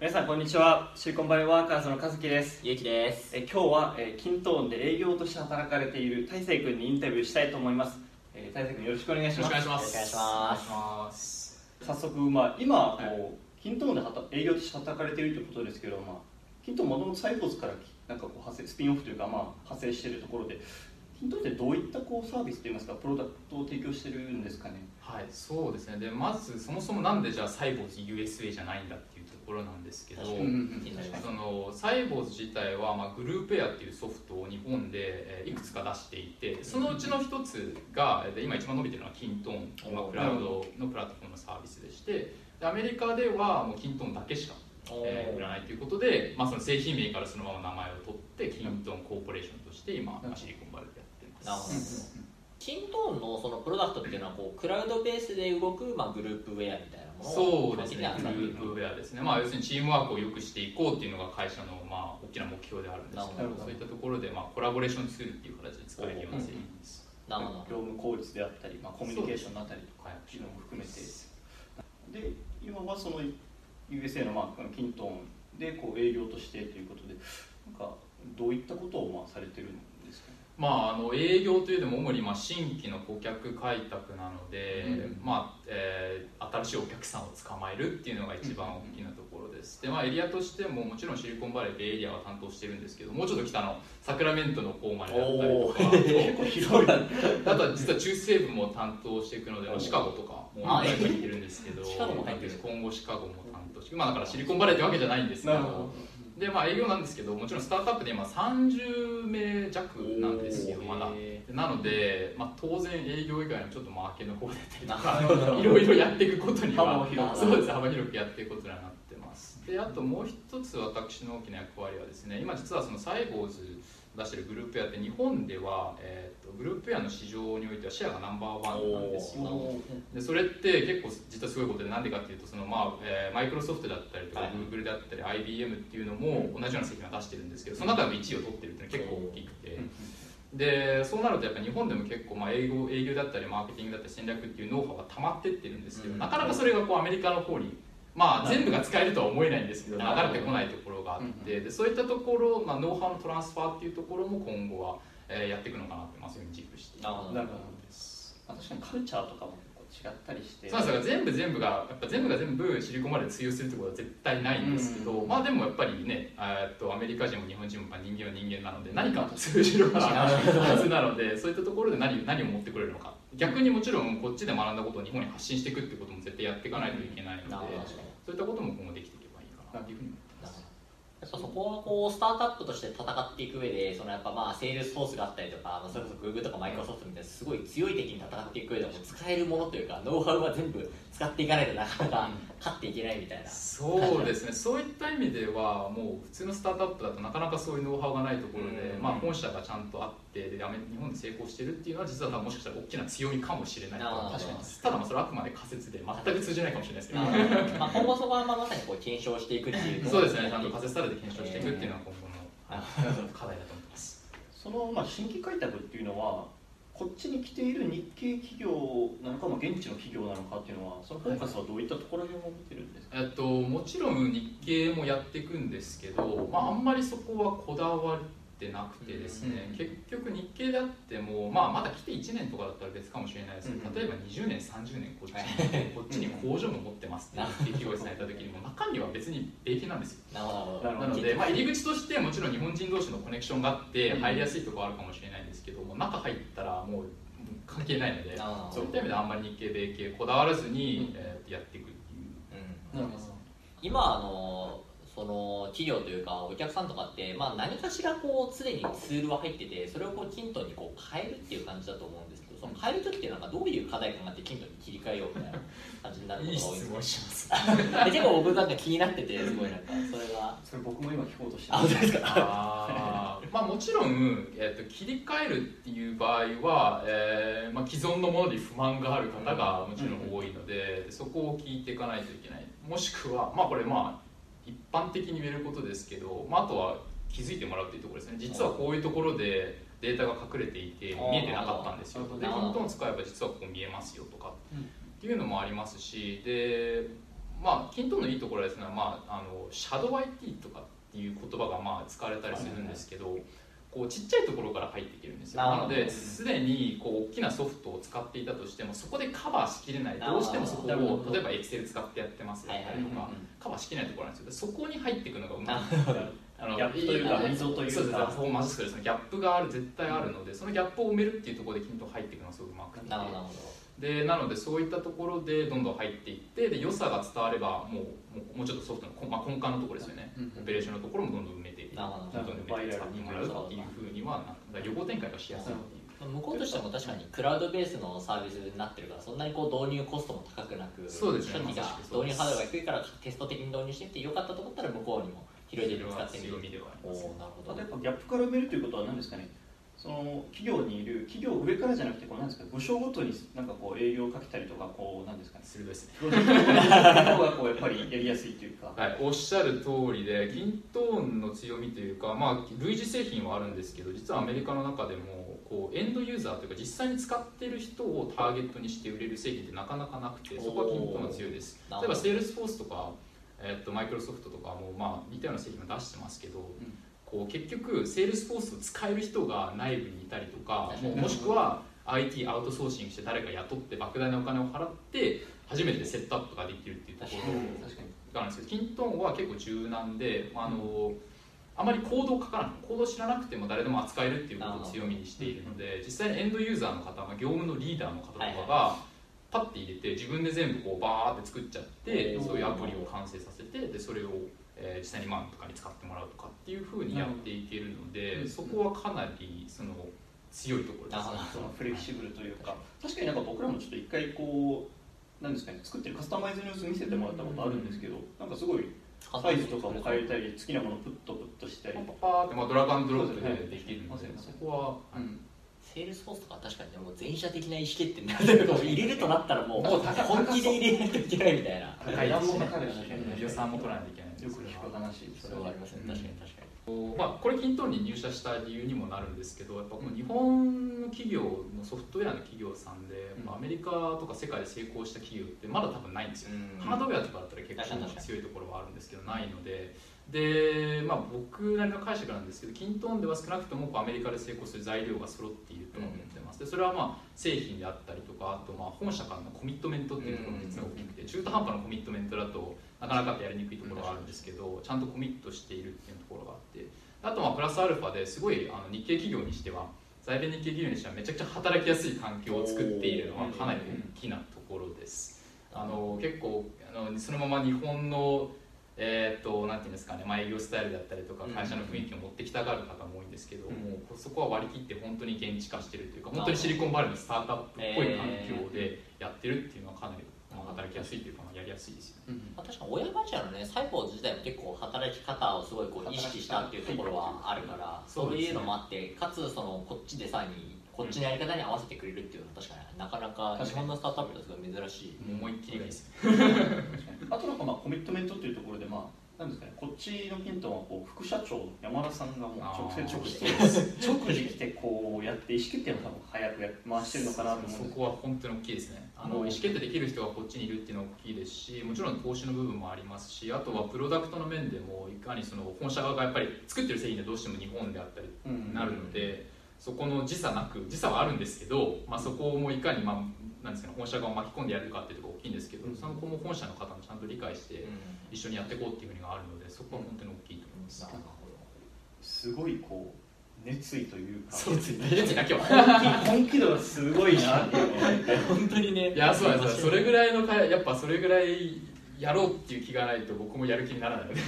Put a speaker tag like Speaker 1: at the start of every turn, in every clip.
Speaker 1: 皆さんこんにちは。シリコンバレーワーカーズの和樹です。
Speaker 2: ゆうきです。
Speaker 1: え今日は、えー、キントーンで営業として働かれている大成君にインタビューしたいと思います、えー、大成君よろしくお願いします。
Speaker 3: よろしくお願いします。
Speaker 2: よろしくお願いし
Speaker 3: ます。
Speaker 1: 早速、まあ、今こう、
Speaker 3: はい。
Speaker 1: キントーンで働営業として働かれているということですけど、まあ、キントーンもともとサイボーズからなんかこう派生スピンオフというか、まあ、派生しているところでキントーンってどういったこうサービスといいますかプロダクトを提供してるんですかね？
Speaker 3: はいそうですね。でまずそもそもなんでじゃあサイボーズ USA じゃないんだっころなんですけど
Speaker 1: うん
Speaker 3: そのサイボーズ自体は、まあ、グループエアっていうソフトを日本でえーいくつか出していてそのうちの一つがで今一番伸びてるのはキントーン今
Speaker 2: おー。
Speaker 3: クラウドのプラットフォームのサービスでしてでアメリカではもうキントーンだけしかえー売らないということで、まあ、その製品名からそのまま名前を取ってキントーンコーポレーションとして今、まあシリコンバレーでやってます。
Speaker 2: なるほど。キントーンのそのプロダクトっていうのはこうクラウドベースで動く、まあ、グループウェアみたいなものを
Speaker 3: そうですね。グループウェアですね、まあ、要するにチームワークを良くしていこうっていうのが会社の、まあ、大きな目標であるんですけ
Speaker 2: なるほど。
Speaker 3: どそういったところで、まあ、コラボレーションツールっていう形で使えるような製品です。
Speaker 2: なるほど
Speaker 1: 業務効率であったり、まあ、コミュニケーションだったりとか
Speaker 3: はい
Speaker 1: っていうのも含めてで今はその USA の、まあ、キントーンでこう営業としてということでなんかどういったことをまあされてるんですかね？
Speaker 3: まあ、あの営業というよりも主にまあ新規の顧客開拓なので、
Speaker 1: うん。
Speaker 3: まあえー新しいお客さんを捕まえるっていうのが一番大きなところです。で、まあ、エリアとしてももちろんシリコンバレーベイエリアは担当してるんですけどもうちょっと北のサクラメントの方までだったりとか
Speaker 1: 結構広い
Speaker 3: あとは実は中西部も担当していくので、まあシカゴとかも
Speaker 2: あ
Speaker 3: 入ってるんですけど今後シカゴも担当してまあだからシリコンバレーってわけじゃないんですけどでまあ営業なんですけどもちろんスタートアップで今30名弱なんですよまだ。
Speaker 2: へ
Speaker 3: なので、まあ、当然営業以外のちょっとマーケの方だっ いろいろやっていくことには
Speaker 1: 幅を広
Speaker 2: く
Speaker 3: そうです幅広くやっていくことにはなってます。であともう一つ私の大きな役割はですね今実はそのサイボーズ出してるグループウェアって日本では、えー、とグループウェアの市場においてはシェアがナンバーワンなんですよ。
Speaker 2: お
Speaker 3: でそれって結構実はすごいことでなんでかっていうとそのまあ、えーマイクロソフトだったりとか、
Speaker 2: はい。
Speaker 3: グーグルだったり IBM っていうのも同じような製品を出してるんですけどその中でも1位を取ってるっていうのは結構大きくて、でそうなるとやっぱ日本でも結構まあ営業営業だったりマーケティングだったり戦略っていうノウハウが溜まってってるんですけど、
Speaker 2: うん。
Speaker 3: なかなかそれがこうアメリカの方にまあ全部が使えるとは思えないんですけど流れてこないところがあってでそういったところ、まあ、ノウハウのトランスファーっていうところも今後は、えーやっていくのかなって、まあ、そういうふうに軸して。いる
Speaker 2: なるほど。
Speaker 1: なるほど
Speaker 3: です。
Speaker 1: まあ確かにカルチャーとかも結構違ったりして。
Speaker 3: そうです。よ全部全部がやっぱ全部が全部シリコンバレーで通用するってことは絶対ないんですけど、
Speaker 1: うん
Speaker 3: まあでもやっぱりねえーっとアメリカ人も日本人もまあ人間は人間なので何か通じる はずなのでそういったところで何何を持ってくれるのか逆にもちろんこっちで学んだことを日本に発信していくってことも絶対やっていかないといけないので、そういったことも今後できていけばいいかなというふうに思ってます。
Speaker 2: やっぱそこはこうスタートアップとして戦っていく上でそのやっぱまあセールスフォースがあったりとか、まあ、それこそ Google とかマイクロソフトみたいなすごい強い敵に戦っていく上でも使えるものというかノウハウは全部使っていかないとなかなか勝っていけないみたいな。
Speaker 3: そうですね。そういった意味ではもう普通のスタートアップだとなかなかそういうノウハウがないところで、
Speaker 2: うん。
Speaker 3: まあ、本社がちゃんとあってでアメ日本で成功してるっていうのは実は多分もしかしたら大きな強みかもしれない。
Speaker 2: 確か
Speaker 3: ただまあそれはあくまで仮説で全く通じないかもしれないですけど、
Speaker 2: まあ今後そこはまあまさにこう検証していくっていう
Speaker 3: そうですね。ちゃんと仮説されて検証していくっていうのは今後の
Speaker 2: あ
Speaker 3: 課題だと思います。
Speaker 1: その、まあ、新規開拓っていうのはこっちに来ている日系企業なのか、まあ、現地の企業なのかっていうのはそのフォーカスはどういったところにも見てるんですか、
Speaker 3: えっと、もちろん日系もやっていくんですけど、まあ、あんまりそこはこだわってなくてですね、
Speaker 1: うん
Speaker 3: 結局日系であっても、まあ、まだ来て1年とかだったら別かもしれないですけど、
Speaker 1: うん
Speaker 3: 例えば20年30年こっちにこっちに工場も持ってますっていう企業がされた時にも中身は別に米系なんですよ。
Speaker 2: な
Speaker 3: ので、まあ、入り口としてもちろん日本人同士のコネクションがあって
Speaker 1: うん。
Speaker 3: 入りやすいところはあるかもしれないんですけども中入ったらもう関係ないのでそういった意味であんまり日系米系こだわらずに、えーやっていくっていう。
Speaker 2: うん
Speaker 1: なるほど。
Speaker 2: 今あのその企業というかお客さんとかって、まあ、何かしらこう常にツールは入っててそれをこうキントンにこう変えるっていう感じだと思うんですけどその変える時ってなんかどういう課題感があってキントンに切り替えようみたいな感じになることが多いんです
Speaker 3: 質問します。
Speaker 2: で結構僕なんか気になっててすごいなんかそれが。
Speaker 1: それ僕も今聞こうとして
Speaker 2: あ本当ですか。
Speaker 3: まあもちろん、えっと切り替えるっていう場合は、えーまあ、既存のものに不満がある方がもちろん多いので、そこを聞いていかないといけない。もしくはまあこれまあ一般的に言えることですけど、まあ、あとは気づいてもらうっていうところですね。実はこういうところでデータが隠れていて見えてなかったんですよ。で
Speaker 2: あー
Speaker 3: キントン使えば実はここ見えますよとか
Speaker 1: うん
Speaker 3: っていうのもありますしでまあキントンのいいところはですね、まあ、あのシャドウ IT とかっていう言葉がまあ使われたりするんですけど、こうちっちゃいところから入っていけるんですよ。なのですでにこう大きなソフトを使っていたとしてもそこでカバーしきれないどうしてもそこを例えばエクセル使ってやってますだったりとか、カバーしきれないところなんですよ。そこに入っていくのがうまい
Speaker 1: あのギャップというか溝というか。そうです。パ
Speaker 3: フォーマンスですギャップがある絶対あるのでそのギャップを埋めるっていうところで均等入っていくのがすごくうまくて。なるほどでなのでそういったところでどんどん入っていってで良さが伝わればもうもうちょっとソフトの、まあ、根幹のところですよね、うんうん、オペレーションのところもどんどん埋めていくどんどん埋めて使ってもらうっていうふうには横展開がしやすいっていう。
Speaker 2: 向こうとしても確かにクラウドベースのサービスになってるからそんなにこう導入コストも高くなく
Speaker 3: そうです、
Speaker 2: ね、初期が導入ハードルが低いからテスト的に導入してみてよかったと思ったら向こうにも広げて使ってみる
Speaker 3: おなる
Speaker 1: ほど例えばギャップから埋めるということは何ですかね？その企業にいる企業上からじゃなくてこうなんですか部署ごとになんかこう営業をかけたりとかこうなんですかね。
Speaker 3: 鋭いですね。
Speaker 1: プロジェクトの方がこうやっぱりやりやすいというか。
Speaker 3: はい。おっしゃる通りでキントーンの強みというかまあ類似製品はあるんですけど実はアメリカの中でもこうエンドユーザーというか実際に使ってる人をターゲットにして売れる製品ってなかなかなくてそこはキントーンが強いです。例えばセールスフォースとかえっとマイクロソフトとかもまあ似たような製品も出してますけど、うんこう結局セールスフォースを使える人が内部にいたりとかももしくは IT アウトソーシングして誰か雇って莫大なお金を払って初めてセットアップができるっていうところがあるんですけどキントーンは結構柔軟であの、あまりコードを書かないコードを知らなくても誰でも扱えるっていうことを強みにしているので実際にエンドユーザーの方、まあ、業務のリーダーの方とかがパッて入れて自分で全部こうバーって作っちゃってそういうアプリを完成させてでそれをえー、実際に万とかに使ってもらうとかっていうふうにやっていけるので、うん、そこはかなりその強いところです。ね
Speaker 1: そのフレキシブルというか。確かになんか僕らもちょっと一回こうなんですかね作ってるカスタマイズニュース見せてもらったことあるんですけど、うん、なんかすごいサイズとかも変えたり好きなものをプッとプッとしたり。
Speaker 3: パーって、まあ、ドラガンドロップでできるので、そこは、うん。
Speaker 2: セールスフォースとか確かにもう全社的な意思決定になる入れるとなったらもう本気で入れないといけないみたいな。
Speaker 1: お金もかかるし
Speaker 3: 予算も取らないといけない
Speaker 1: よく聞く話
Speaker 2: それはありますね、確かに確か
Speaker 3: に。まあ、これキントーンに入社した理由にもなるんですけどやっぱこの日本の企業のソフトウェアの企業さんで、うん、アメリカとか世界で成功した企業ってまだ多分ないんですよ、うん、ハードウェアとかだったら結構強いところはあるんですけどないので。で、まあ、僕なりの解釈なんですけどキントーンでは少なくともアメリカで成功する材料が揃っていると思ってます。でそれはまあ製品であったりとかあとまあ本社からのコミットメントっていうところが実は大きくて中途半端なコミットメントだとなかなかやりにくいところがあるんですけどちゃんとコミットしているっていうところがあってあとはプラスアルファですごいあの日系企業にしては在米日系企業にしてはめちゃくちゃ働きやすい環境を作っているのはかなり大きなところです。あの結構あのそのまま日本のえーと、なんていうんですかね、まあ、営業スタイルだったりとか会社の雰囲気を持ってきたがる方も多いんですけど、うん、もうそこは割り切って本当に現地化してるというか本当にシリコンバレーのスタートアップっぽい環境でやってるっていうのはかなり働きやすいというか、やりやすいですよね、
Speaker 2: うん、確かに親会社のねサイボーズ自体も結構働き方をすごいこう意識したっていうところはあるから、そういうのもあってかつそのこっちでさらにこっちのやり方に合わせてくれるっていうのは確かになかなか日本のスタートアップですごい珍しい
Speaker 3: 思いっきりがいいです
Speaker 1: あとなんかまあコミットメントっていうところでまあなんですかね、こっちのヒントはこう副社長山田さんがもう直接直して 直で来てこうやって意思決定を多分早くや回してるのかなと思
Speaker 3: うそこは本当に大きいですね。あの意思決定できる人がこっちにいるっていうのは大きいですしもちろん投資の部分もありますしあとはプロダクトの面でもいかにその本社側がやっぱり作ってる製品でどうしても日本であったりなるので、そこの時差なく時差はあるんですけど、まあ、そこもいかに、まあ、なんですかね、本社側を巻き込んでやるかっていうところ大きいんですけど、その子も本社の方もちゃんと理解して一緒にやっていこうっていうふうにがあるのでそこは本当に大きいと思います。
Speaker 1: すごいこう熱意というか
Speaker 2: 熱意。熱意だけは。
Speaker 1: 本気度がすごいなって
Speaker 2: 本当にね。
Speaker 3: いやそうなんですよ。それぐらいのかやっぱそれぐらいやろうっていう気がないと僕もやる気にならないので。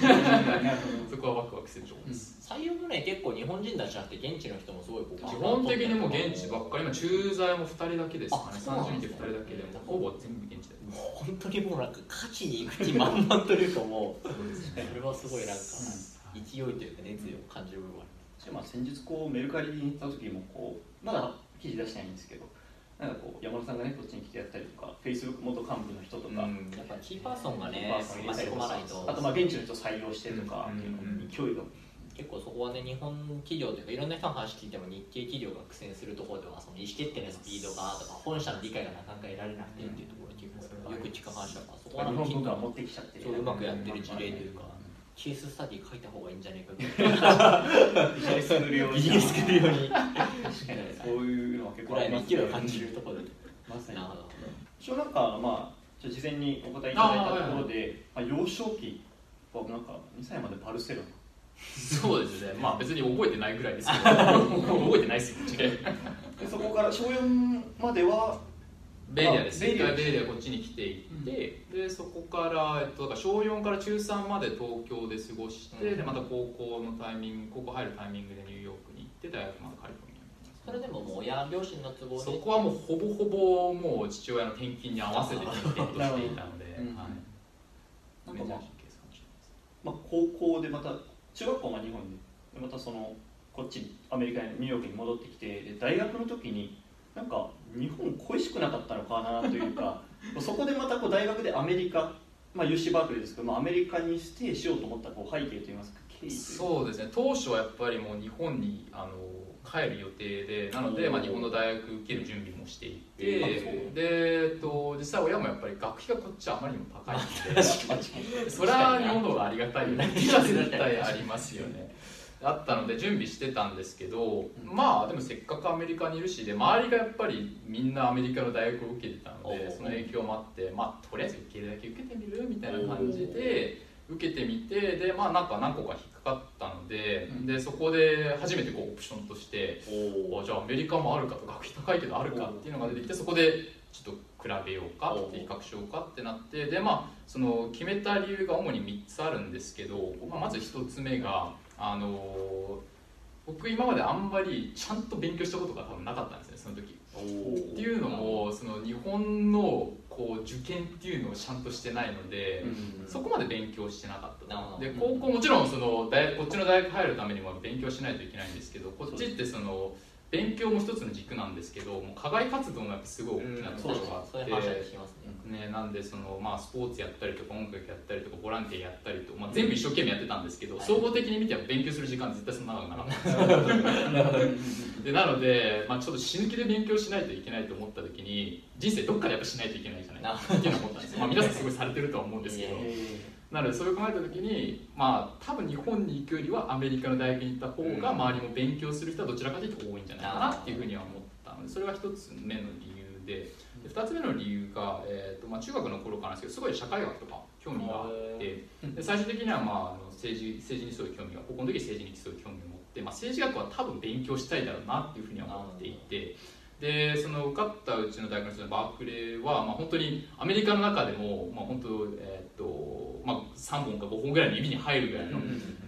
Speaker 3: そこはワクワクするところです、
Speaker 2: 採用もね結構日本人だけじゃなくて現地の人もすごい
Speaker 3: 基本的にも現地ばっかり今駐在も2人だけですかね。30人で2人だけでもほぼ全部現地で
Speaker 2: 本当にもうなんか勝ちに行く気満々というかもうそれはすごいなんか勢いというか熱意を感じる部分はあ
Speaker 1: ります先日こうメルカリに行った時もこうまだ記事出してないんですけどなんかこう山田さんがねこっちに来てやったりとかフェイスブック元幹部の人とか、
Speaker 2: うん、やっぱキーパーソンがね
Speaker 1: 巻き込まないと。あとまあ現地の人採用してとかっていうの勢いが
Speaker 2: 結構そこはね日本企業というかいろんな人の話聞いても日系企業が苦戦するところではその意思決定のスピードがとか本社の理解がなかなか得られなくてっていうところ結構よく聞く話だからそこは
Speaker 1: 日本文化を持ってきちゃって
Speaker 2: うまくやってる事例というかケーススタディ書いた方がいいんじゃないかぐ
Speaker 1: ビジネススクール用に。
Speaker 2: ビジネス作るように。
Speaker 1: そういうのは結構
Speaker 2: ぐらいの勢いを
Speaker 1: ね
Speaker 2: 感じるところで。
Speaker 1: まさに一応なんかまあ事前にお答えいただいたところでまあ、幼少期はなんか2歳までバルセロナ。
Speaker 3: そうですね。まあ別に覚えてないぐらいですけど。覚えてないですよ。う。ちで
Speaker 1: でそこから小4までは
Speaker 3: ベイリアです。一回ベイリアこっちに来ていって、でそこから、えっと、だから小4から中3まで東京で過ごして、
Speaker 1: うん。
Speaker 3: でまた高校のタイミング高校入るタイミングでニューヨークに行って大学までカリフォルニア
Speaker 2: それでももう親両親の都合で。
Speaker 3: そこはもうほぼほぼもう父親の転勤に合わせて転々としていたので、
Speaker 1: うん。
Speaker 3: はい、
Speaker 1: まあ高校でまた中学校は日本にでまたそのこっちにアメリカにニューヨークに戻ってきてで大学の時になんか日本恋しくなかったのかなというか そこでまたこう大学でアメリカ、まあ、UC バークレーですけど、まあ、アメリカにステイしようと思ったこう背景といいますか経緯
Speaker 3: そうですね。当初はやっぱりもう日本にあの帰る予定でなので、まあ、日本の大学受ける準備もしていて、
Speaker 1: えー
Speaker 3: で、えっと、実際親もやっぱり学費がこっちはあまりにも高いのでそれは日本の方がありがたいよね。って いうのは絶対ありますよねあったので準備してたんですけど、まあでもせっかくアメリカにいるしで周りがやっぱりみんなアメリカの大学を受けてたのでその影響もあってまあとりあえず受けるだけ受けてみるみたいな感じで受けてみてでまあなんか何個か引っかかったので,、
Speaker 1: うん。
Speaker 3: でそこで初めてこうオプションとしてじゃあアメリカもあるかと学費高いけどあるかっていうのが出てきてそこでちょっと比べようか比較しようかってなってでまあその決めた理由が主に3つあるんですけど、まあ、まず1つ目があの僕今まであんまりちゃんと勉強したことが多分なかったんですねその時。っていうのもその日本のこう受験っていうのをちゃんとしてないので、
Speaker 1: うん。
Speaker 3: そこまで勉強してなかったで高校もちろんその大学こっちの大学入るためにも勉強しないといけないんですけどこっちってその勉強も一つの軸なんですけどもう課外活動もやっぱすごい大きなところがあって、
Speaker 2: そういう話は聞きますね。
Speaker 3: ね、なんでその、まあ、スポーツやったりとか音楽やったりとかボランティアやったりとか、まあ、全部一生懸命やってたんですけど、総合的に見ても勉強する時間絶対そんな長くなかった。んですよでなので、まあ、ちょっと死ぬ気で勉強しないといけないと思った時に人生どっかでやっぱしないといけないじゃないかっていうのを思ったんですよ、まあ、皆さんすごいされてるとは思うんですけどなのでそういう考えた時にまあ多分日本に行くよりはアメリカの大学に行った方が周りも勉強する人はどちらかというと多いんじゃないかなっていうふうには思ったのでそれが一つ目の理由で。で二つ目の理由が、えーとまあ、中学の頃からなんですけどすごい社会学とか興味があってで最終的には、まあ、あの政治政治にすごい興味が高校の時政治にすごい興味を持って、まあ、政治学は多分勉強したいだろうなっていうふうには思っていて。でその受かったうちの大学の人のバークレーは、まあ、本当にアメリカの中でも、まあ、本当、えーっとまあ、3本か5本ぐらいの指に入るぐらいの、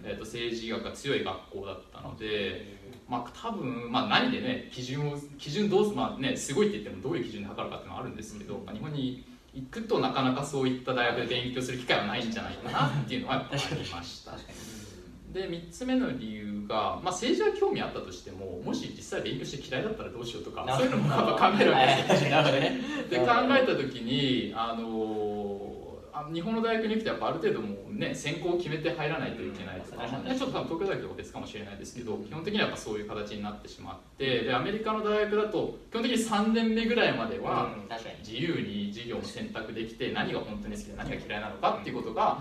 Speaker 3: えーっと政治学が強い学校だったので、まあ、多分、まあ、何でね基準を基準どうす、まあね、すごいって言ってもどういう基準で測るかっていうのはあるんですけど、まあ、日本に行くとなかなかそういった大学で勉強する機会はないんじゃないかなっていうのはやっぱありました。で3つ目の理由が、まあ、政治は興味あったとしてももし実際勉強して嫌いだったらどうしようとかそういうのもやっぱ考えるわけですよ。
Speaker 2: ね。
Speaker 3: で考えた時に、あのあ日本の大学に行くとやっぱある程度もうね専攻を決めて入らないといけないとか、
Speaker 2: うん
Speaker 3: まあねちょっと多分東京大学とか別かもしれないですけど基本的にはやっぱそういう形になってしまってでアメリカの大学だと基本的に3年目ぐらいまでは自由に授業も選択できて何が本当に好きで何が嫌いなのかっていうことが、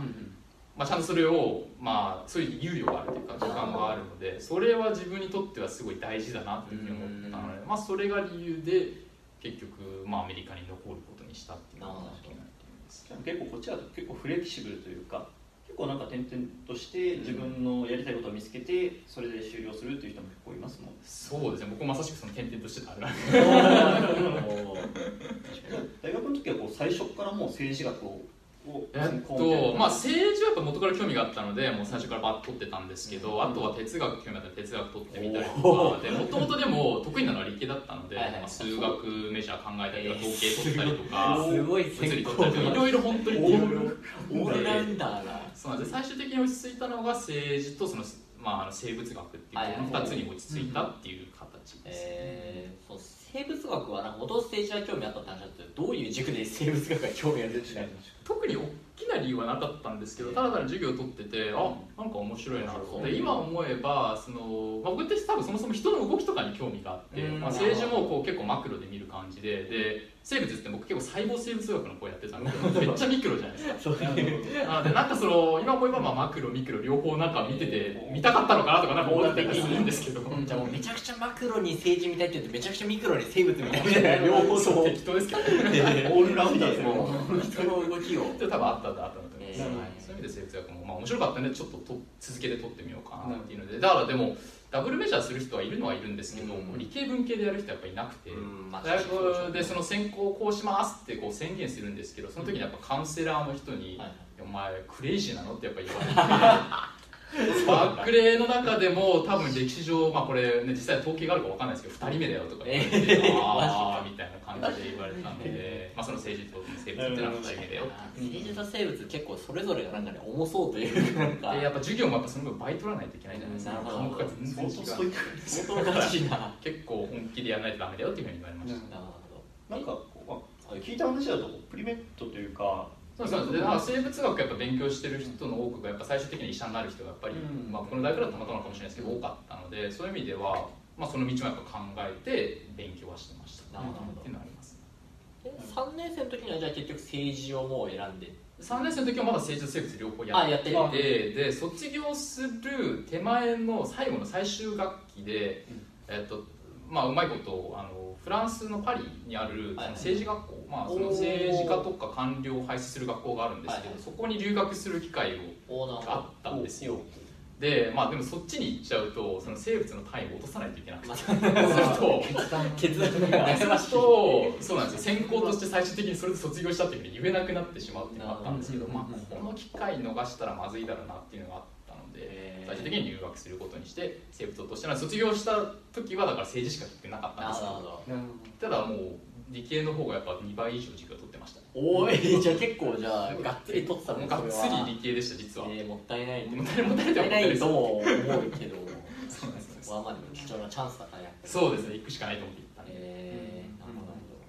Speaker 3: まあ、ちゃんとそれを、まあ、そういう猶予があるというか時間があるのでそれは自分にとってはすごい大事だなというふうに思ったので、まあ、それが理由で結局、まあ、アメリカに残ることにしたっていうのが。
Speaker 1: 結構こっちは結構フレキシブルというか結構なんか転々として自分のやりたいことを見つけてそれで終了するという人も結構いますもん
Speaker 3: そうですね。僕もまさしくその転々としてた
Speaker 1: 大学の時はこう最初からもう政治学をを
Speaker 3: えっとまあ政治はやっぱ元から興味があったのでもう最初からバッと取ってたんですけど、あとは哲学興味あったら哲学取ってみたりとかでもともとでも得意なのは理系だったので、
Speaker 2: はいはい。
Speaker 3: まあ、数学メジャー考えたりとか統計取ったりとか、
Speaker 2: すごい
Speaker 3: 物理取ったりとかいろいろ本当に
Speaker 1: オール
Speaker 2: ンダーが
Speaker 3: そうなんです。最終的に落ち着いたのが政治とその、まあ、あの生物学っていうこの2つに落ち着いたっていう形です、
Speaker 2: えー、そう生物学はなんか元々政治は興味あったって話だったけどどういう軸で生物学が興味あるって
Speaker 3: 特に大きな理由はなかったんですけどただ単に授業を取っててあなんか面白いな
Speaker 2: そう
Speaker 3: で今思えばその、まあ、僕って多分そもそも人の動きとかに興味があって、
Speaker 2: うん。
Speaker 3: まあ、政治もこう結構マクロで見る感じでで生物って僕結構細胞生物学の方やってたんでめっちゃミクロじゃないですか。なのでなんかその今思えばまあマクロミクロ両方なんか見てて見たかったのかなとかなんか思ってたりするんですけど。
Speaker 2: じゃあもうめちゃくちゃマクロに政治みたいって言ってめちゃくちゃミクロに生物みたいな。両方
Speaker 3: そう
Speaker 2: と
Speaker 3: 適当ですけど。
Speaker 1: オールラウンダーですね
Speaker 2: もう。人の動きを。
Speaker 3: で多分あったんだあったんだと思います、
Speaker 2: えー
Speaker 3: はい。そういう意味で生物学もまあ面白かったんでちょっとと続けて取ってみようかな。っていうのでだからでもダブルメジャーする人はいるのはいるんですけど、
Speaker 2: うん。
Speaker 3: 理系文系でやる人はやっぱいなくて、大学でその専攻をこうしますってこう宣言するんですけどその時にやっぱカウンセラーの人に
Speaker 2: はい「
Speaker 3: お前クレイジーなの?」ってやっぱ言われて。バックレーの中でも多分歴史上、まあ、これ、ね、実際統計があるかわかんないですけど2人目だよとか言われて、
Speaker 2: えー
Speaker 3: ああみたいな感じで言われたんで、まあ、その政治と生物っていうのは2人目だよ。
Speaker 2: 政治と生物結構それぞれがなんかね重そうとい。うか
Speaker 3: やっぱ授業もやっぱその分倍取らないといけないじゃないですか。科目が全然違う
Speaker 2: 相当ガチな
Speaker 3: 結構本気でやらないとダメだよっていうふうに言われました、
Speaker 2: なる
Speaker 1: なんかこう、まあ、聞いた話だとプリメットというか
Speaker 3: そうそうでだから生物学やっぱ勉強してる人の多くがやっぱ最終的に医者になる人がやっぱり、
Speaker 1: うん。
Speaker 3: まあ、僕の大学だとたまたまかもしれないですけど多かったのでそういう意味では、まあ、その道もやっぱ考えて勉強はしてました。
Speaker 2: なるほど。
Speaker 3: っていうのはあります。
Speaker 2: で3年生の時にはじゃあ結局政治をもう選んで
Speaker 3: ？3年生の時はまだ政治と生物両方や
Speaker 2: ってる
Speaker 3: っててで卒業する手前の最後の最終学期で、えっとまあ、うまいことあのフランスのパリにあるその政治学校、まあ、その政治家とか官僚を輩出する学校があるんですけど、そこに留学する機会をがあったんですよ。でまあでもそっちに行っちゃうとその生物の単位を落とさないといけなくて、
Speaker 2: まあ
Speaker 3: そうすると
Speaker 2: 決断が。
Speaker 3: そうなんですよ。専攻として最終的にそれで卒業したっていうふうに言えなくなってしまうっていうのがあったんですけど、
Speaker 2: うん
Speaker 3: まあ、この機会逃したらまずいだろうなっていうのがあったので最終的に入学することにして生物としての卒業した時はだから政治しか聞けなかったん
Speaker 2: な
Speaker 3: です
Speaker 2: るほど。
Speaker 3: ただもう理系の方がやっぱ2倍以上授業取ってました。
Speaker 2: おい じゃあ結構じゃあがっつり取ってた
Speaker 3: も
Speaker 2: ね
Speaker 3: うがっつり理系でした実は、
Speaker 2: えーもったいない。
Speaker 3: もったいないもったいない
Speaker 2: とも思うけど。
Speaker 3: そうなんです。
Speaker 2: まあまあでも貴重なチャンスだから
Speaker 3: そうですね。行くしかないと思って行ったんで
Speaker 2: えー、なるほどなるほど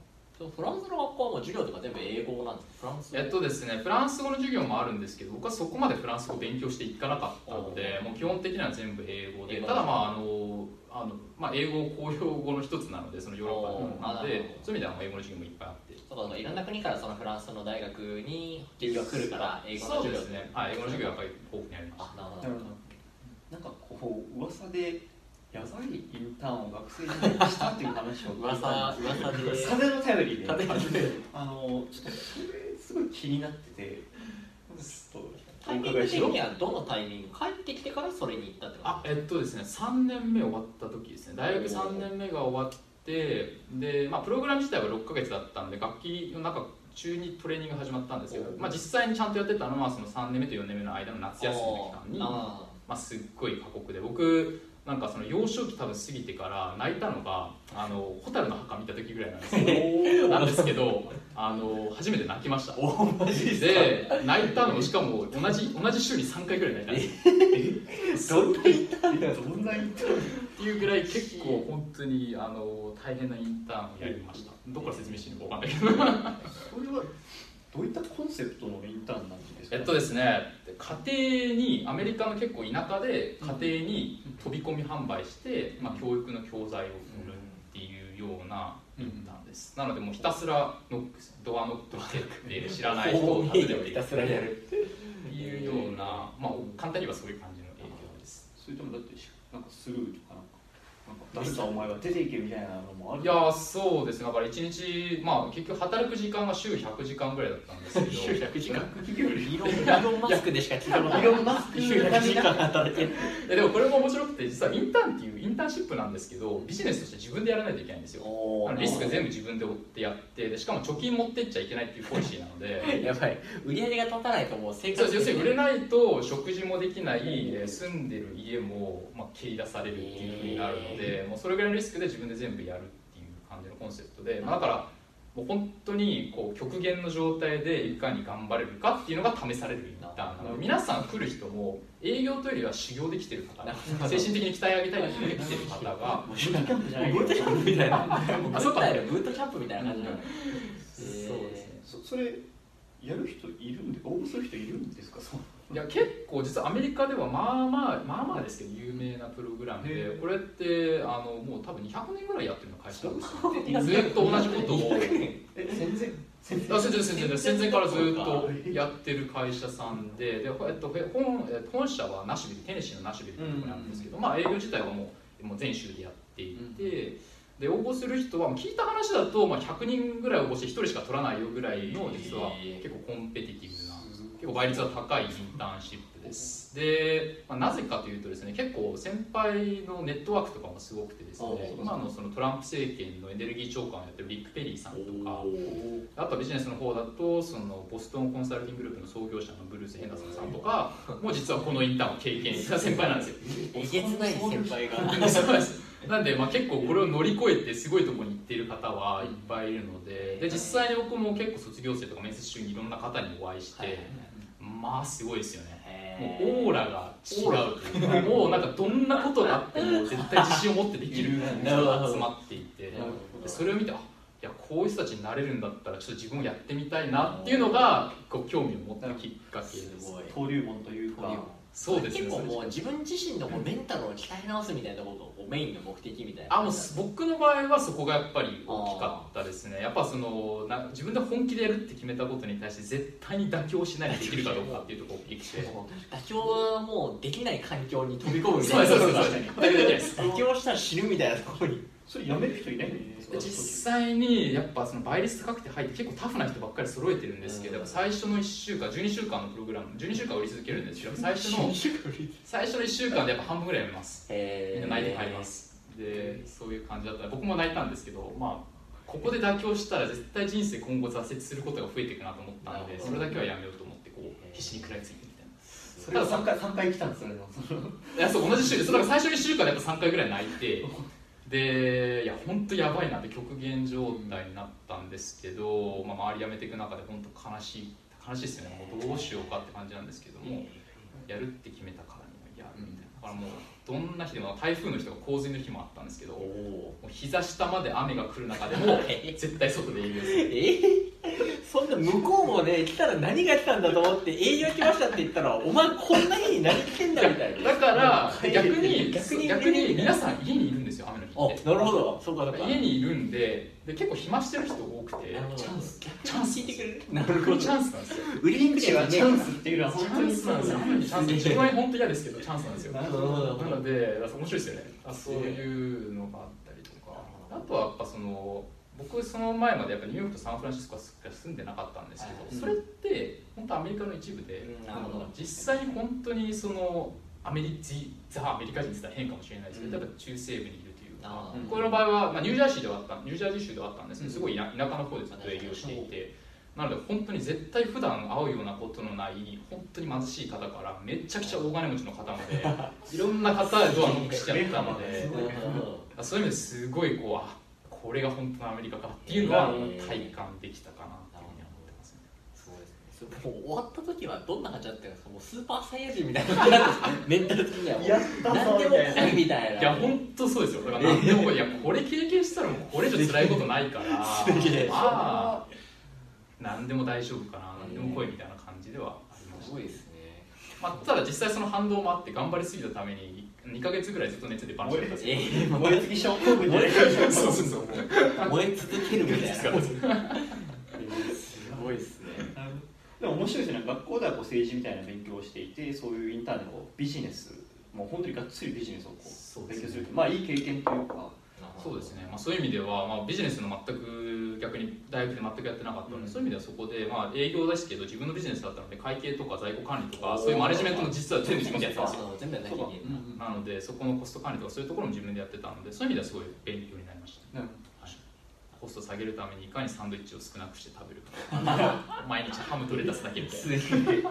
Speaker 2: フランスの学校はもう授業とか全部英語なんですか？フランス
Speaker 3: えっとですね、フランス語の授業もあるんですけど僕はそこまでフランス語を勉強していかなかったのでもう基本的には全部英語で
Speaker 2: 英語
Speaker 3: ただまああのあの、まあ、英語公用語の一つなのでそのヨーロッパなのでそういう意味ではもう英語の授業もいっぱいあって。
Speaker 2: そうかそうかいろんな国からそのフランスの大学に授業が来るから英語の
Speaker 3: そう
Speaker 2: 授業
Speaker 3: ですね、はい、英語の授業はやっぱり豊富にありまし
Speaker 2: あなるほど。
Speaker 1: なるほど。なんかこう噂でやばいインターンを学生時代にしたっていう話を
Speaker 2: 噂噂で。
Speaker 1: 風の頼りで。あのちょっとそれすごい気になってて。ちょっと
Speaker 2: タイミング的にはどのタイミング帰ってきてからそれに行ったってこと
Speaker 3: あえっとですね3年目終わった時ですね。大学3年目が終わってで、まあ、プログラム自体は6ヶ月だったんで楽器の中中にトレーニングが始まったんですけど、まあ、実際にちゃんとやってたのはその3年目と4年目の間の夏休みの期間に
Speaker 2: あ
Speaker 3: まあ、すっごい過酷で僕なんかその幼少期多分過ぎてから泣いたのが「あの蛍の墓」見た時ぐらいなんですよ。なんですけどあの初めて泣きました。
Speaker 2: おマジで
Speaker 3: 泣いたのしかも同じ同じ週に3回ぐらい泣いた。んですよ
Speaker 2: どんなインターンだよ。
Speaker 1: どんなインターン？
Speaker 3: っていうぐらい結構本当にあの大変なインターンをやりました。どこから説明していいのか分かんないけど。
Speaker 1: それはどういったコンセプトのインターンなんですか？
Speaker 3: えっとですね家庭にアメリカの結構田舎で家庭に飛び込み販売して、まあ、教育の教材を売るっていうようなインターンです、なのでもうひたすらノックドアノックしてって知らない人を訪
Speaker 2: ひたすらやる
Speaker 3: って。いうような、まあ、簡単にはそういう感じの営業です。
Speaker 1: それともだってなんかスルーとか？なんかなんか誰かお前は出ていけみたいなのもある。
Speaker 3: いやーそうですね。だから1日まあ結局働く時間が週100時間ぐらいだったんですけど。
Speaker 2: 週100時間。イーロンマスクでしか聞いたことない。
Speaker 1: イーロンマスク。
Speaker 2: 週100時間働ける
Speaker 3: えでもこれも面白くて実はインターンっていうインターンシップなんですけどビジネスとして自分でやらないといけないんですよ。リスク全部自分で負ってやってでしかも貯金持ってっちゃいけないっていうポリシーなので。
Speaker 2: やばい。売り上げが立たないともう生活
Speaker 3: 要するに売れないと食事もできないえー住んでる家も、まあ、蹴り出されるっていうふうになるのでもうそれぐらいのリスクで自分で全部やるっていう感じのコンセプトで、まあ、だからもう本当にこう極限の状態でいかに頑張れるかっていうのが試されるインターンなので皆さん来る人も営業というよりは修行できてる方精神的に鍛え上げたいっていうので来てる方が
Speaker 1: ブートキャンプじゃない
Speaker 2: ブートキャンプみたいな
Speaker 3: あそうか。
Speaker 2: ブートキャンプみたいな感じなの。
Speaker 3: そうですね。
Speaker 1: そそれやる人いるんで応募する人いるんですか？そう
Speaker 3: いや結構実はアメリカではまあまあまあまあですけど有名なプログラム
Speaker 1: へ
Speaker 3: で
Speaker 1: え。
Speaker 3: これってあのもう多分200年ぐらいやってるの会社なんですずっと同じことを。
Speaker 1: え戦前戦
Speaker 3: 前戦前からずっとやってる会社さんで。で、えっと、本えっと本社はナッシュビルテネシーのナッシュビルっていうところにあるんですけど、まあ、営業自体はもうもう全州でやっていて、で応募する人は聞いた話だと、まあ、100人ぐらい応募して1人しか取らないよぐらいの実は結構コンペティティブな結構倍率が高いインターンシップです。で、まあ、なぜかというとですね結構先輩のネットワークとかもすごくてですね
Speaker 2: お
Speaker 3: 今のそのトランプ政権のエネルギー長官をやってるリック・ペリーさんとかあとはビジネスの方だとそのボストンコンサルティンググループの創業者のブルース・ヘンダーソンさんとか も実はこのインターンを経験した先輩なんですよ。
Speaker 2: えげつない先輩が。
Speaker 3: そうですなんで、まあ、結構これを乗り越えてすごいところに行っている方はいっぱいいるのでで実際に僕も結構卒業生とか面接中にいろんな方にお会いして、まあすごいですよね。もうオーラがオーラというかもうなんかどんなことがあっても絶対自信を持ってできる人が 集まっていてそれを見てあいやこういう人たちになれるんだったらちょっと自分もやってみたいなっていうのがこう興味を持ったきっかけです。
Speaker 1: 登竜門というか
Speaker 3: そうですね
Speaker 2: 結構もう自分自身のこうメンタルを鍛え直すみたいなことをこうメインの目的みたいな。
Speaker 3: あもう僕の場合はそこがやっぱり大きかったですね。やっぱそのな自分で本気でやるって決めたことに対して絶対に妥協しないでできるかどうかっていうところが大きくて。
Speaker 2: 妥協はもうできない環境に飛び込むみたいな。
Speaker 3: そうう
Speaker 2: 妥協したら死ぬみたいなところに
Speaker 1: それやめる人いない？
Speaker 3: 実際にやっぱその倍率高くて入って結構タフな人ばっかり揃えてるんですけど、
Speaker 2: うん。
Speaker 3: 最初の1週間12週間のプログラム12週間売り続けるんですけど最初の最初の1週間でやっぱ半分ぐらいやめます。み
Speaker 2: え
Speaker 3: んな泣いて帰ります。でそういう感じだったら僕も泣いたんですけどまあここで妥協したら絶対人生今後挫折することが増えていくなと思ったのでそれだけはやめようと思ってこう必死に食らいついてみたいな。
Speaker 1: それは3回三回来たんですよね
Speaker 3: いやそう同じ週でそうだから最初の1週間でやっぱ3回ぐらい泣いて でいや本当やばいなって極限状態になったんですけど、まあ、周り辞めていく中で本当悲しい悲しいですよね。もうどうしようかって感じなんですけどもやるって決めたからにはやるみたいな。だからもうどんな日でも台風の日とか洪水の日もあったんですけど
Speaker 2: お
Speaker 3: も
Speaker 2: お
Speaker 3: う膝下まで雨が来る中でも 絶対外で営業する。
Speaker 2: え？そんな向こうもね来たら何が来たんだと思って営業来ましたって言ったらお前こんな日に何来てんだみたいな。
Speaker 3: だから逆に
Speaker 2: 逆に
Speaker 3: 逆に皆さん家にいるんですよ雨の
Speaker 2: なるほど。そうかそうか。
Speaker 3: 家にいるんでで結構暇してる人多くて。
Speaker 2: なるほど
Speaker 3: チャンス。
Speaker 2: チャンス聞いてくれる？な
Speaker 3: 本当にチャンスなんですよ
Speaker 2: 売りに来ては
Speaker 1: チャンスっていうのは
Speaker 3: チ
Speaker 1: 本当に
Speaker 3: ャンスなんですよチャンス自分は本当嫌ですけどチャンスなんですよ。な
Speaker 1: なるほど。
Speaker 3: ので面白いですよね。あそういうのがあったりとか。あとはやっぱその僕その前までやっぱニューヨークとサンフランシスコは住んでなかったんですけど、
Speaker 2: はい
Speaker 3: それって本当アメリカの一部で、
Speaker 2: うんなるほど。
Speaker 3: 実際に本当にそのアメリザ・アメリカ人って言ったら変かもしれないですけど、
Speaker 2: うん。
Speaker 3: 例えば中西部にいるこれの場合は、まあ、ニュージャージーではあったニュージャージー州ではあったんですけどすごい田田舎の方でずっと営業していて。なので本当に絶対普段会うようなことのない本当に貧しい方からめちゃくちゃ大金持ちの方まで いろんな方でドアノックしちゃったのでそういう意味ですごいこうあこれが本当のアメリカかっていうのは体感できたかな
Speaker 2: もう終わった時はどんな感じだったんですか？もうスーパーサイヤ人みたいな。感じなんですかメンタル的にはもう
Speaker 1: やったぞ
Speaker 2: 何でも来いみたいな。い
Speaker 3: や本当そうですよ。だから何でもいやこれ経験したらもうこれ以上辛いことないから。
Speaker 2: すげえ。
Speaker 3: まあ何でも大丈夫かな何でも来いみたいな感じではありました。
Speaker 2: すごいですね。
Speaker 3: まあ、ただ実際その反動もあって頑張りすぎたために2か月ぐらいずっと熱でバンしてたんですよ。
Speaker 2: えー
Speaker 1: 燃え尽き症候群じゃないですか
Speaker 3: そうそうそう。
Speaker 2: 燃え続けるみたいな。すごいですね
Speaker 1: でも面白いですね。学校ではこう政治みたいな勉強をしていてそういうインターネットこうビジネスもう本当にがっつりビジネスをこ
Speaker 3: そう
Speaker 1: 勉強するまあいい経験というか。
Speaker 3: そうですね、まあ、そういう意味では、まあ、ビジネスの全く逆に大学で全くやってなかったので、
Speaker 1: うん。
Speaker 3: そういう意味ではそこで、まあ、営業ですけど自分のビジネスだったので会計とか在庫管理とかそういうマネジメントも実は全部自分でやってたんですよ。
Speaker 2: 全部やんな
Speaker 3: のでそこのコスト管理とかそういうところも自分でやってたのでそういう意味ではすごい勉強になりました、
Speaker 1: なる
Speaker 3: はいコスト下げるためにいかにサンドイッチを少なくして食べるか。毎日ハムとレタスだけみたいな。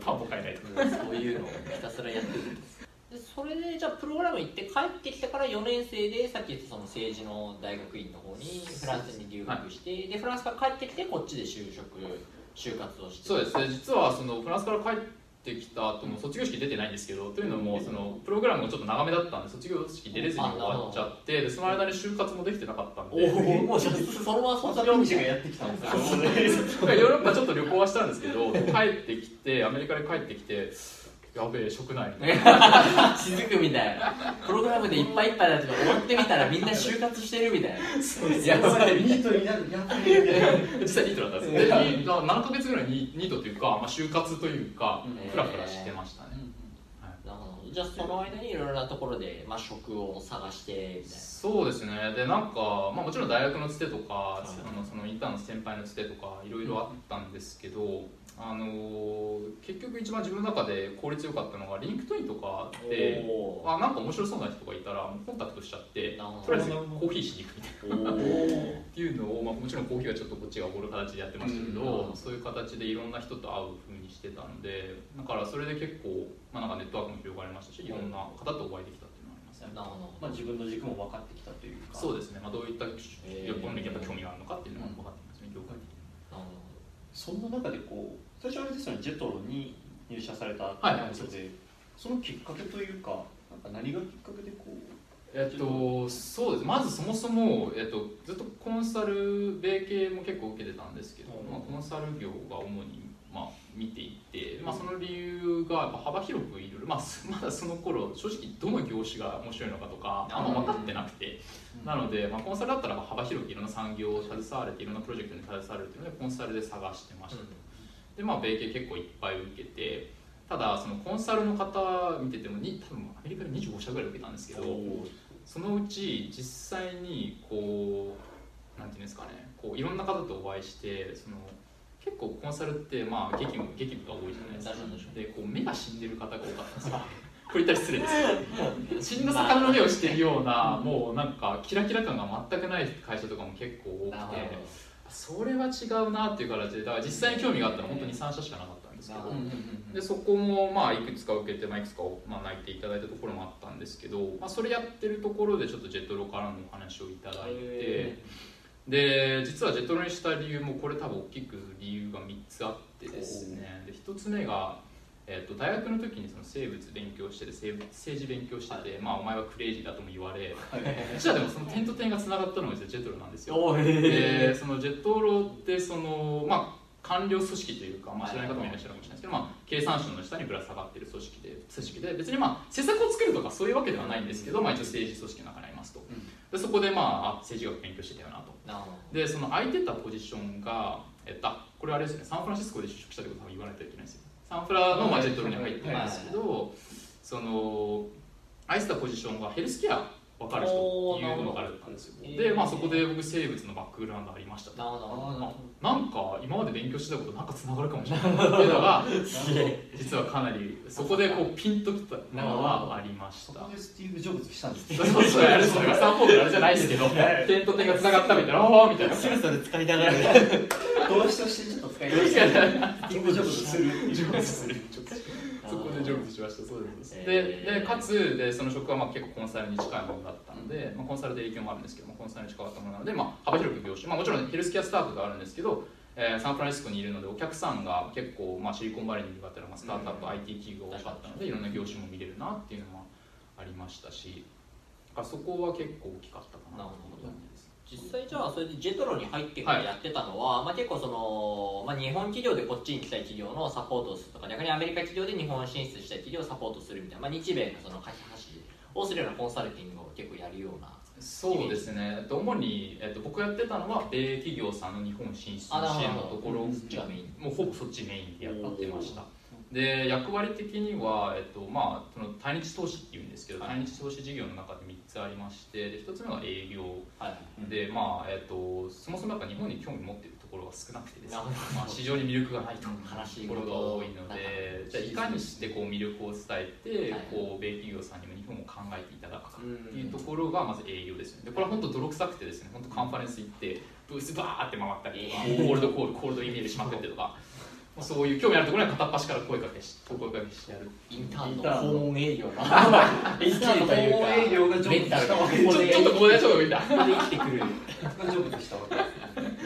Speaker 3: パ ンも買えないとか
Speaker 2: そういうのをひたすらやってる。んですでそれでじゃあプログラム行って帰ってきてから4年生でさっき言ったその政治の大学院の方にフランスに留学して、でフランスから帰ってきてこっちで就職就活をして。
Speaker 3: そうです。ね実はそのフランスから帰っってきた後も卒業式出てないんですけどというのもそのプログラムがちょっと長めだったんで卒業式出れずに終わっちゃってでその間に就活もできてなかったんで
Speaker 2: もうそのまま
Speaker 1: ま
Speaker 2: 卒業
Speaker 1: たピンチがやってきたんです よ
Speaker 3: ヨーロッパちょっと旅行はしたんですけど帰ってきてアメリカで帰ってきてやべえ職内みたいな
Speaker 2: 気づくみたいな。プログラムでいっぱいいっぱいだって終わってみたらみんな就活してるみたいな。
Speaker 1: やばい。ニートになる。やばい。ね
Speaker 3: 実際ニートだったんですで何ヶ月ぐらいニニートというか、まあ、就活というか
Speaker 1: うん
Speaker 3: フラフラしてましたね、
Speaker 2: なるほど。じゃあその間にいろいろなところで、まあ、職を探してみたい
Speaker 3: そうですね。でなんか、まあ、もちろん大学のつてとか、
Speaker 2: い。
Speaker 3: あのそのインターンの先輩のつてとかいろいろあったんですけど、あのー結局一番自分の中で効率よかったのがリンクトインとか
Speaker 2: な
Speaker 3: で
Speaker 2: お
Speaker 3: あなんか面白そうな人がいたらコンタクトしちゃって
Speaker 2: なるほど。
Speaker 3: とりあえずコーヒーしに行くみたいな。っていうのを、まあ、もちろんコーヒーはちょっとこっちがおごる形でやってましたけど、
Speaker 2: うん
Speaker 3: そういう形でいろんな人と会うふうにしてたのでだからそれで結構、まあ、なんかネットワークも広がりましたしいろんな方とお会いできたっていうのはありますね。
Speaker 2: なるほど、
Speaker 1: まあ自分の軸も分かってきたというか。
Speaker 3: そうですね、まあ、どういった
Speaker 2: えー。
Speaker 3: 領域にやっぱ興味があるのかっていうのが分かってますね、業界的に。
Speaker 2: なる
Speaker 1: そんな中でこう最初あれですよねジェトロに入社されたとい。うことで、そのきっかけというかなんか何がきっかけでこう
Speaker 3: えっと、そうです。まずそもそも、えっと、ずっとコンサル米系も結構受けてたんですけど、
Speaker 1: うん。
Speaker 3: まあ、コンサル業が主に、まあ、見ていて、まあ、その理由がやっぱ幅広くいろいろ、まあ、す まだその頃正直どの業種が面白いのかとかあんま分かってなくて、なので、まあ、コンサルだったらまあ幅広くいろんな産業を携われていろんなプロジェクトに携われるというのでコンサルで探してました。と。でまあ米系結構いっぱい受けてただそのコンサルの方見ててもに多分アメリカで25社ぐらい受けたんですけどそのうち実際にこうなんていうんですかねこういろんな方とお会いしてその結構コンサルってまあ激務激務が多いじゃないですか。でこう目が死んでる方が多かったんですよ。これ言ったら失礼ですけど。死んだ魚の目をしてるようなもうなんかキラキラ感が全くない会社とかも結構多くてそれは違うなっていう形でだから実際に興味があったのは本当に3社しかなかったんですけどでそこもまあいくつか受けて、まあ、いくつかまあ泣いていただいたところもあったんですけど、まあ、それやってるところでちょっとジェットロからのお話をいただいて
Speaker 2: へ
Speaker 3: で実はジェットロにした理由もこれ多分大きく理由が3つあってですね。で1つ目が、えー、と大学の時にその生物勉強してて生物政治勉強してて、まあ、お前はクレイジーだとも言われ実はでもその点と点がつながったのが実はジェットロなんですよ。でそのジェットロってそのまあ官僚組織というか、まあ、知らない方もいらっしゃるかもしれないですけど、まあ、経産省の下にぶら下がっている組織で組織で別にまあ施策を作るとかそういうわけではないんですけど、まあ、一応政治組織の中にありますと。でそこでまああ政治学勉強してたよなと。でその空いてたポジションが、えっと、あこれあれですねサンフランシスコで就職したってことは言わないといけないですよサンフラのまあジェットロに入ってるんですけどその空いてたポジションがヘルスケア分かる人っていうのがあったんですよ。で、まあ、そこで僕生物のバックグラウンドありましたと。
Speaker 2: どなるほど。
Speaker 1: あ
Speaker 3: なんか今まで勉強してたことなんかつながるかもしれないっていうのが 実はかなりそこでこうピンときたのはありました。
Speaker 1: そこでスティーブ・ジョブズしたんです
Speaker 3: そうそうそうあれですよスタンフォードじゃないですけど点と点がつながったみたいな おーみたいな
Speaker 2: それ使いたがる
Speaker 1: 動詞としてちょっと使いたいスティーブ・ジョブズする
Speaker 3: ジョブズするそこでジョブズしましたそうですで
Speaker 2: えー。
Speaker 3: でかつでその職はまあ結構コンサルに近いものだったので、まあ、コンサルで影響もあるんですけどもコンサルに近かったものなので、まあ、幅広く業種、まあ、もちろんヘルスケアスタートがあるんですけど、えーサンフランシスコにいるのでお客さんが結構、まあ、シリコンバレーにいる方はまあスタートアップ、IT 企業が多かったのでいろんな業種も見れるなっていうのもありましたしあそこは結構大きかったかな。という感じです
Speaker 2: 実際じゃあそれでジェトロに入ってからやってたのは、まあ、結構その、まあ、日本企業でこっちに来たい企業のサポートをするとか逆にアメリカ企業で日本進出したい企業をサポートするみたいな、まあ、日米のその架け橋をするようなコンサルティングを結構やるような
Speaker 3: そうですね、えっと主に、えっと、僕がやってたのは米企業さんの日本進出支援のところもうほぼそっちメインでやってました。で役割的には、えっとまあ、その対日投資っていうんですけど、
Speaker 2: はい。
Speaker 3: 対日投資事業の中で3つありましてで1つ目が営業。
Speaker 2: はい。
Speaker 3: で、まあえっと、そもそもやっぱ日本に興味持っているところが少なくてですね。まあ、市場に魅力がないところが多いのでじゃあいかにしてこう魅力を伝えて、
Speaker 2: はい。
Speaker 3: こう米企業さんにも日本を考えていただくか
Speaker 2: うん
Speaker 3: っていうところがまず営業ですよね。でこれは本当泥臭くてですね本当カンファレンス行ってブースバーって回ったりとかコールドコールコールドイメールしまくってとかもうそういう興味あるところには片っ端から声かけし声かけしてやる。
Speaker 2: インターンの訪問営業の。
Speaker 1: インターンの訪問 営業がジョブとしたわけ
Speaker 3: ちょちょっとここでちょっと見た
Speaker 2: ここで生きてくる。
Speaker 1: がジョブとしたわけ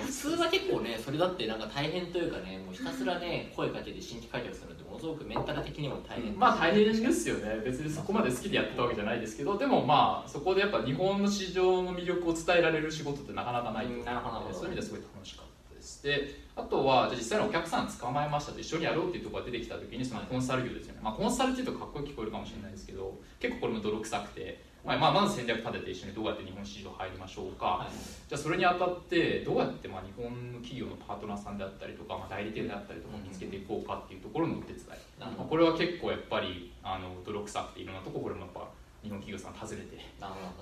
Speaker 2: 普通は結構ねそれだってなんか大変というかねもうひたすらね声かけて新規開拓するのってものすごくメンタル的にも大変。
Speaker 3: まあ大変ですよね。別にそこまで好きでやってたわけじゃないですけどでもまあそこでやっぱ日本の市場の魅力を伝えられる仕事ってなかなかないと思う
Speaker 2: うんなるほどなるほど。
Speaker 3: そういう意味ではすごい楽しかったです。であとはじゃあ実際のお客さん捕まえましたと一緒にやろうっていうところが出てきた時にそのコンサル業ですよね、まあ、コンサルっていうとかっこよく聞こえるかもしれないですけど結構これも泥臭くて、まあ、まあまず戦略立てて一緒にどうやって日本市場入りましょうか、
Speaker 2: はい。
Speaker 3: じゃあそれにあたってどうやってまあ日本の企業のパートナーさんであったりとか、まあ、代理店であったりとかを見つけていこうかっていうところのお手伝い、まあ、これは結構やっぱりあの泥臭くていろんなとここれもやっぱ日本企業さん訪ねて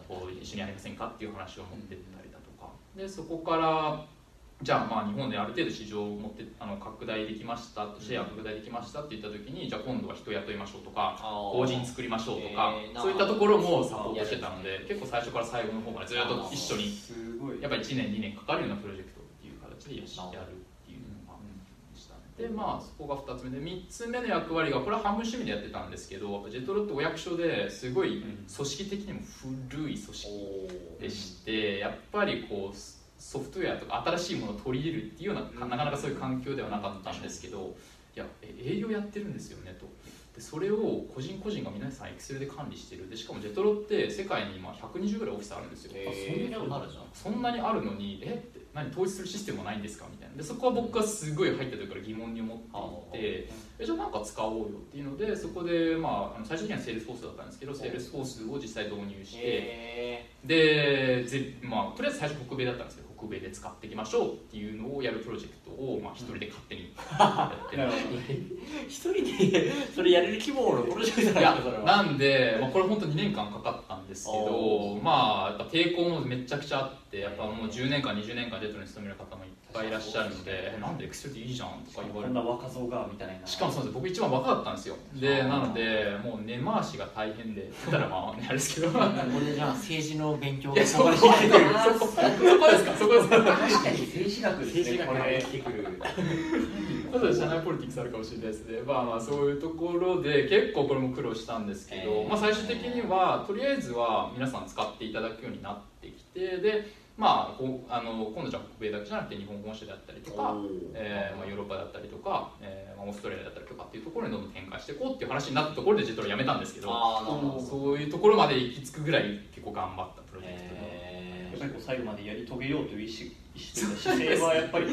Speaker 3: こう一緒にやりませんかっていう話を持ってったりだとか。でそこからじゃあまあ日本である程度市場を持ってあの拡大できましたシェア拡大できましたって言った時にじゃあ今度は人雇いましょうとか法人作りましょうとか
Speaker 2: えー
Speaker 3: そういったところもサポートしてたので結構最初から最後の方までずっと一緒にやっぱり1年2年かかるようなプロジェクトっていう形でやるっていうのがでしたね。でまあそこが2つ目で3つ目の役割がこれは半分趣味でやってたんですけどジェトロってお役所ですごい組織的にも古い組織
Speaker 2: お
Speaker 3: でしてやっぱりこうソフトウェアとか新しいものを取り入れるっていうようななかなかそういう環境ではなかったんですけどいやえ営業やってるんですよねと。でそれを個人個人が皆さんエクセルで管理してる。でしかもジェトロって世界に今120ぐらいオフィスあるんですよ、
Speaker 2: えー、そんなのあるじゃん。
Speaker 3: そんなにあるのにえって何統一するシステムはないんですか？みたいな。でそこは僕がすごい入った時から疑問に思っていてえじゃあなんか使おうよっていうのでそこで、まあ、最終的にはセールスフォースだったんですけどセールスフォースを実際導入して、
Speaker 2: え
Speaker 3: でぜ、まあ、とりあえず最初北米だったんですけど北米で使っていきましょうっていうのをやるプロジェクトを、まあ、一人で勝手にやって
Speaker 1: なる
Speaker 2: 一人でそれやれる規模のプロジェクトないですか
Speaker 3: なんで、まあ、これ本当2年間かかったんですけど
Speaker 2: お
Speaker 3: まあやっぱ抵抗もめちゃくちゃあってやっぱもう10年間20年間ジェトロに勤める方もいっぱいいらっしゃるので「えなんでエクセルでいいじゃん」とか言われて。
Speaker 1: こんな若造がみたいな。
Speaker 3: しかもそうです。僕一番若かったんですよ。でなのでもう根回しが大変で たらまああれですけど。い
Speaker 2: これじゃあ政治の勉強が
Speaker 3: やそこ
Speaker 2: ここに出て
Speaker 3: そこですか？そこですか？
Speaker 1: 確かに政治学ですね。これ
Speaker 2: 生きてくる
Speaker 3: まずは社内ポリティクスあるかもしれないですね、まあ、まあそういうところで結構これも苦労したんですけど、
Speaker 2: えー
Speaker 3: まあ、最終的にはとりあえずは皆さん使っていただくようになってきてで、まあ、あの今度じゃあ北米だけじゃなくて日本本社であったりとか、えーまあ、ヨーロッパだったりとか、えーまあ、オーストラリアだったりとかっていうところにどんどん展開していこうっていう話になったところでジェトロ辞めたんですけどそういうところまで行き着くぐらい結構頑張ったプロジェクトで。
Speaker 2: え
Speaker 1: やっぱりこう最後までやり遂げようという意思姿勢はやっぱり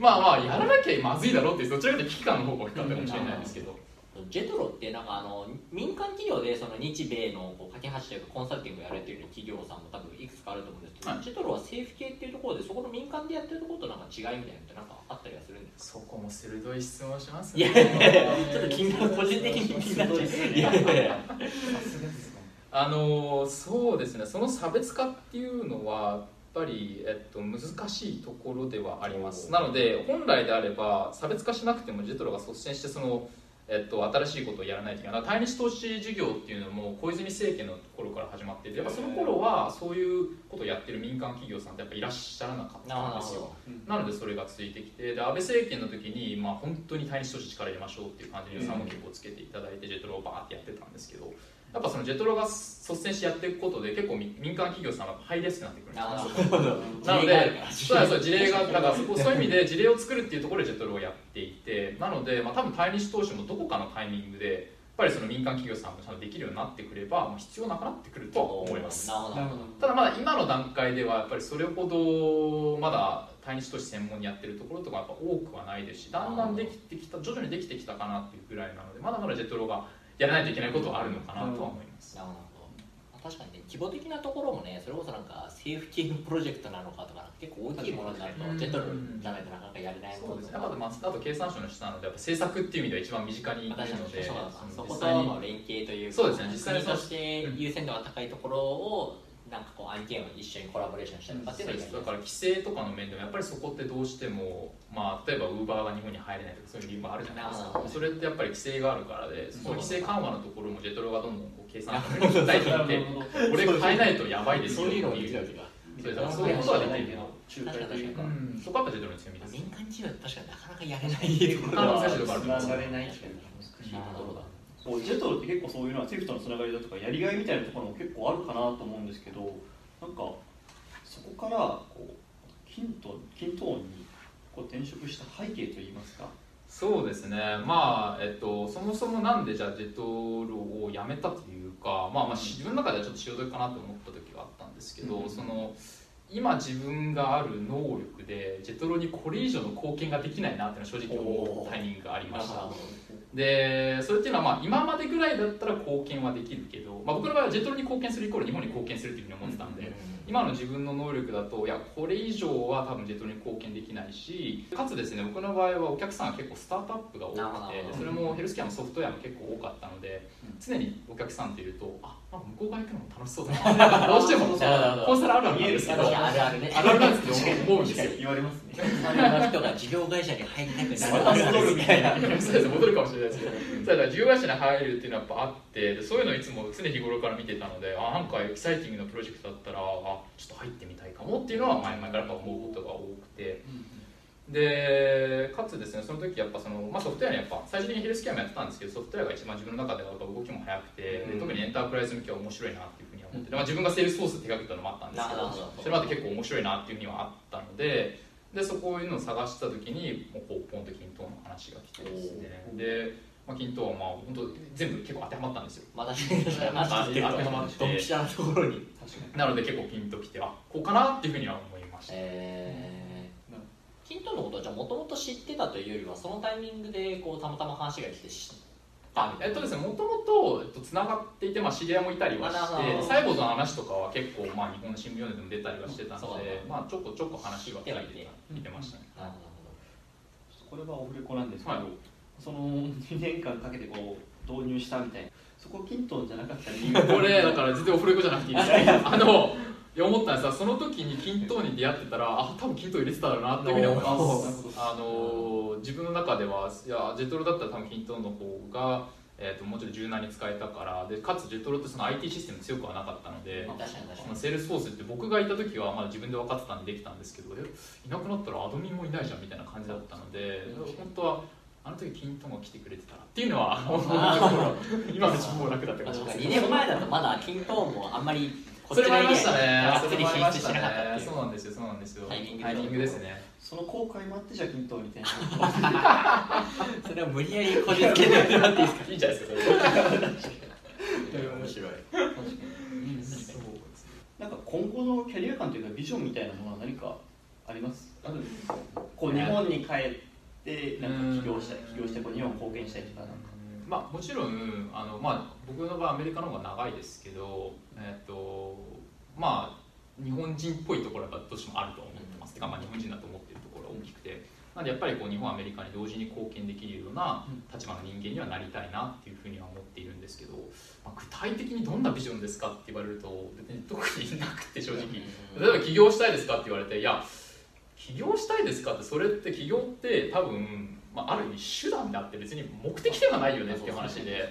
Speaker 3: まあまあやらなきゃまずいだろうっていうどちらかというと危機感の方が大きかったかもしれないですけど、
Speaker 2: ジェトロってなんかあの民間企業でその日米のこう架け橋というかコンサルティングをやられている企業さんも多分いくつかあると思うんですけど、
Speaker 3: はい。
Speaker 2: ジェトロは政府系っていうところでそこの民間でやってるところとなんか違いみたいなのってなんかあったりはするんですか？
Speaker 3: そこも鋭い質問します
Speaker 2: いやいやいやちょっと気になる個人的に気になっちゃういやいやいや
Speaker 3: あのそうですね。その差別化っていうのはやっぱり、えっと、難しいところではあります。なので本来であれば差別化しなくてもジェトロが率先してその、えっと、新しいことをやらないといけない。対日投資事業っていうのも小泉政権の頃から始まっていてやっぱその頃はそういうことをやってる民間企業さんってやっぱいらっしゃらなかったんですよ。なのでそれが続いてきてで安倍政権の時に、まあ、本当に対日投資力入れましょうっていう感じに予算も結構つけていただいてジェトロをバーってやってたんですけどやっぱそのジェトロが率先してやっていくことで結構民民間企業さんが入りやすくなってくる
Speaker 2: な
Speaker 3: のでそう。なんですよ事例がだから。そこそういう意味で事例を作るっていうところでジェトロをやっていてなので、まあ、多分対日投資もどこかのタイミングでやっぱりその民間企業さんもちゃんとできるようになってくればもう必要なくなってくるとは思います。
Speaker 2: なるほど。
Speaker 1: なるほど
Speaker 3: ただまだ今の段階ではやっぱりそれほどまだ対日投資専門にやってるところとかやっぱ多くはないですしだんだんできてきた徐々にできてきたかなっていうぐらいなのでまだまだジェトロがやらないといけないことはあるのかなとは思います。
Speaker 2: なるほど確かにね規模的なところもねそれこそなんか政府系のプロジェクトなのかとか結構大きいものになると
Speaker 3: うん。
Speaker 2: ジェトロじゃないとなかなかやれないものとか。
Speaker 3: そうですね、あと、経産省の下なのでやっぱ政策っていう意味では一番身近にいるので
Speaker 2: そこと
Speaker 3: 実際に
Speaker 2: の連携というか
Speaker 3: そうですね実際
Speaker 2: として優先度が高いところをなんかこう案件を一緒にコラボレーションしたりとかっていうの
Speaker 3: だから規制とかの面でもやっぱりそこってどうしても、まあ、例えばウーバーが日本に入れないとかそういう理由もあるじゃないですか。それってやっぱり規制があるからでその規制緩和のところもジェトロがどんどんこう計算していて俺が 変えないとやばいですよ
Speaker 2: そういうのを
Speaker 3: っていうそう。いうことはできるけど
Speaker 1: 仲介というか
Speaker 3: うん。そこはやっぱジェトロの強みです
Speaker 2: 民間企業って確かになかなかやれない。とこ
Speaker 1: いっていうのが難しいとこうジェトロって結構そういうのはセフとのつながりだとかやりがいみたいなところも結構あるかなと思うんですけどなんかそこからこうキントンキントーンにこう転職した背景といいますか。
Speaker 3: そうですね。まあえっとそもそもなんでじゃあジェトロを辞めたというかまあまあ自分の中ではちょっと潮時かなと思った時があったんですけど、
Speaker 1: うん。
Speaker 3: その今自分がある能力でジェトロにこれ以上の貢献ができないなっていうのは正直思うタイミングがありましたでそれっていうのはまあ今までぐらいだったら貢献はできるけど、まあ、僕の場合はジェトロに貢献するイコール日本に貢献するっていうふうに思ってたんで、今の自分の能力だといやこれ以上は多分ジェトロに貢献できないしかつですね僕の場合はお客さんが結構スタートアップが多くてそれもヘルスケアもソフトウェアも結構多かったので
Speaker 1: うん。
Speaker 3: 常にお客さんっているとあ向こう側行くのも楽しそうだな。どうしてもコンサルあるあるなんですけど
Speaker 2: あるあるね。
Speaker 3: あるあるなんですけど思うんですよ
Speaker 1: 言われますね。
Speaker 2: その人が事業会社に入りたくなる。
Speaker 1: 戻るみたいな。
Speaker 3: そうです戻るかもしれないですけど。ただ事業会社に入るっていうのはやっぱあってでそういうのをいつも常日頃から見てたのであなんかエキサイティングなプロジェクトだったらあちょっと入ってみたいかもっていうのは前々からやっぱ思うことが多くてでかつですねその時やっぱその、まあ、ソフトウェアにやっぱ最終的にヘルスケアもやってたんですけどソフトウェアが一番自分の中ではやっぱ動きも速くて、で
Speaker 1: うん。
Speaker 3: 特にエンタープライズ向けは面白いなっていうふうには思ってて、まあ、自分がセールスフォース手掛けたのもあったんですけどそれまで結構面白いなっていうふうにはあったのででそこいうのを探した時にもうこうポンと均等の話が来てですね。で、まあ、均等はまあ本当全部結構当てはまったんですよ。
Speaker 2: まあ確
Speaker 3: 当てはまって
Speaker 2: ドンピシャなところ
Speaker 1: に。
Speaker 3: なので結構ピンときてあこうかなっていうふうには思いました、
Speaker 2: えー、キントのことはじゃあもともと知ってたというよりはそのタイミングでこうたまたま話が来て知ったみたいな。
Speaker 3: えっとですね、もともとつながっていて、まあ、知り合いもいたりはして、サイボーズの話とかは結構、まあ、日本の新聞読んでも出たりはしてたので、まあ、ちょこちょこ話は聞いて見てましたね。
Speaker 2: なる
Speaker 1: これはオフレコなんですけど、
Speaker 3: はい。
Speaker 1: その2年間かけてこう導入したみたいなそこキントーンじゃなかった理由。
Speaker 3: これ、だから全然オフレコじゃなくていいです。あの、いや思ったんですが、その時にキントーンに出会ってたら、あ、多分キントーン入れてただろうなっていうふうに思い
Speaker 1: あ
Speaker 3: ます。あの自分の中ではいやジェトロだったら多分キントーンの方が、えー、ともうちょっと柔軟に使えたからでかつジェトロってその IT システム強くはなかったので
Speaker 2: ほど確かに確かに。
Speaker 3: セールスフォースって僕がいた時はまだ自分で分かってたんでできたんですけどえいなくなったらアドミンもいないじゃんみたいな感じだったので本当はあの時均等が来てくれてたらっていうのは 今の自分も楽だったかもしれない
Speaker 2: 2年前だとまだキントーンもあんまり
Speaker 3: それもありましたね。それもありま
Speaker 2: したっていう。
Speaker 3: そうなんですよそうなんですよ。
Speaker 2: タイミング
Speaker 3: タイミングですね。
Speaker 1: その後悔もあってじゃあキントンに転職。
Speaker 2: それを無理やりこじつけてもらっていいですか？
Speaker 3: いいんじゃないですかそれ。
Speaker 2: 面白い。
Speaker 1: 確かにい。い。ですねなんか今後のキャリア感とい。うかビジョンみたい。なものは何かありますあるんですかこう日本に帰ってなんか起業したい。起業してこう日本貢献したい。とかなんか
Speaker 3: まあもちろんあの、まあ、僕の場合アメリカの方が長いですけど、えっとまあ日本人っぽいところがどうしてもあると思ってます、てかまあ日本人だと思ってるところが大きくて。なんでやっぱりこう日本アメリカに同時に貢献できるような立場の人間にはなりたいなっていうふうには思っているんですけど、まあ、具体的にどんなビジョンですかって言われると別に特になくて正直。例えば起業したいですかって言われていや起業したいですかってそれって起業って多分、まあ、ある意味手段であって別に目的ではないよねっていう話で。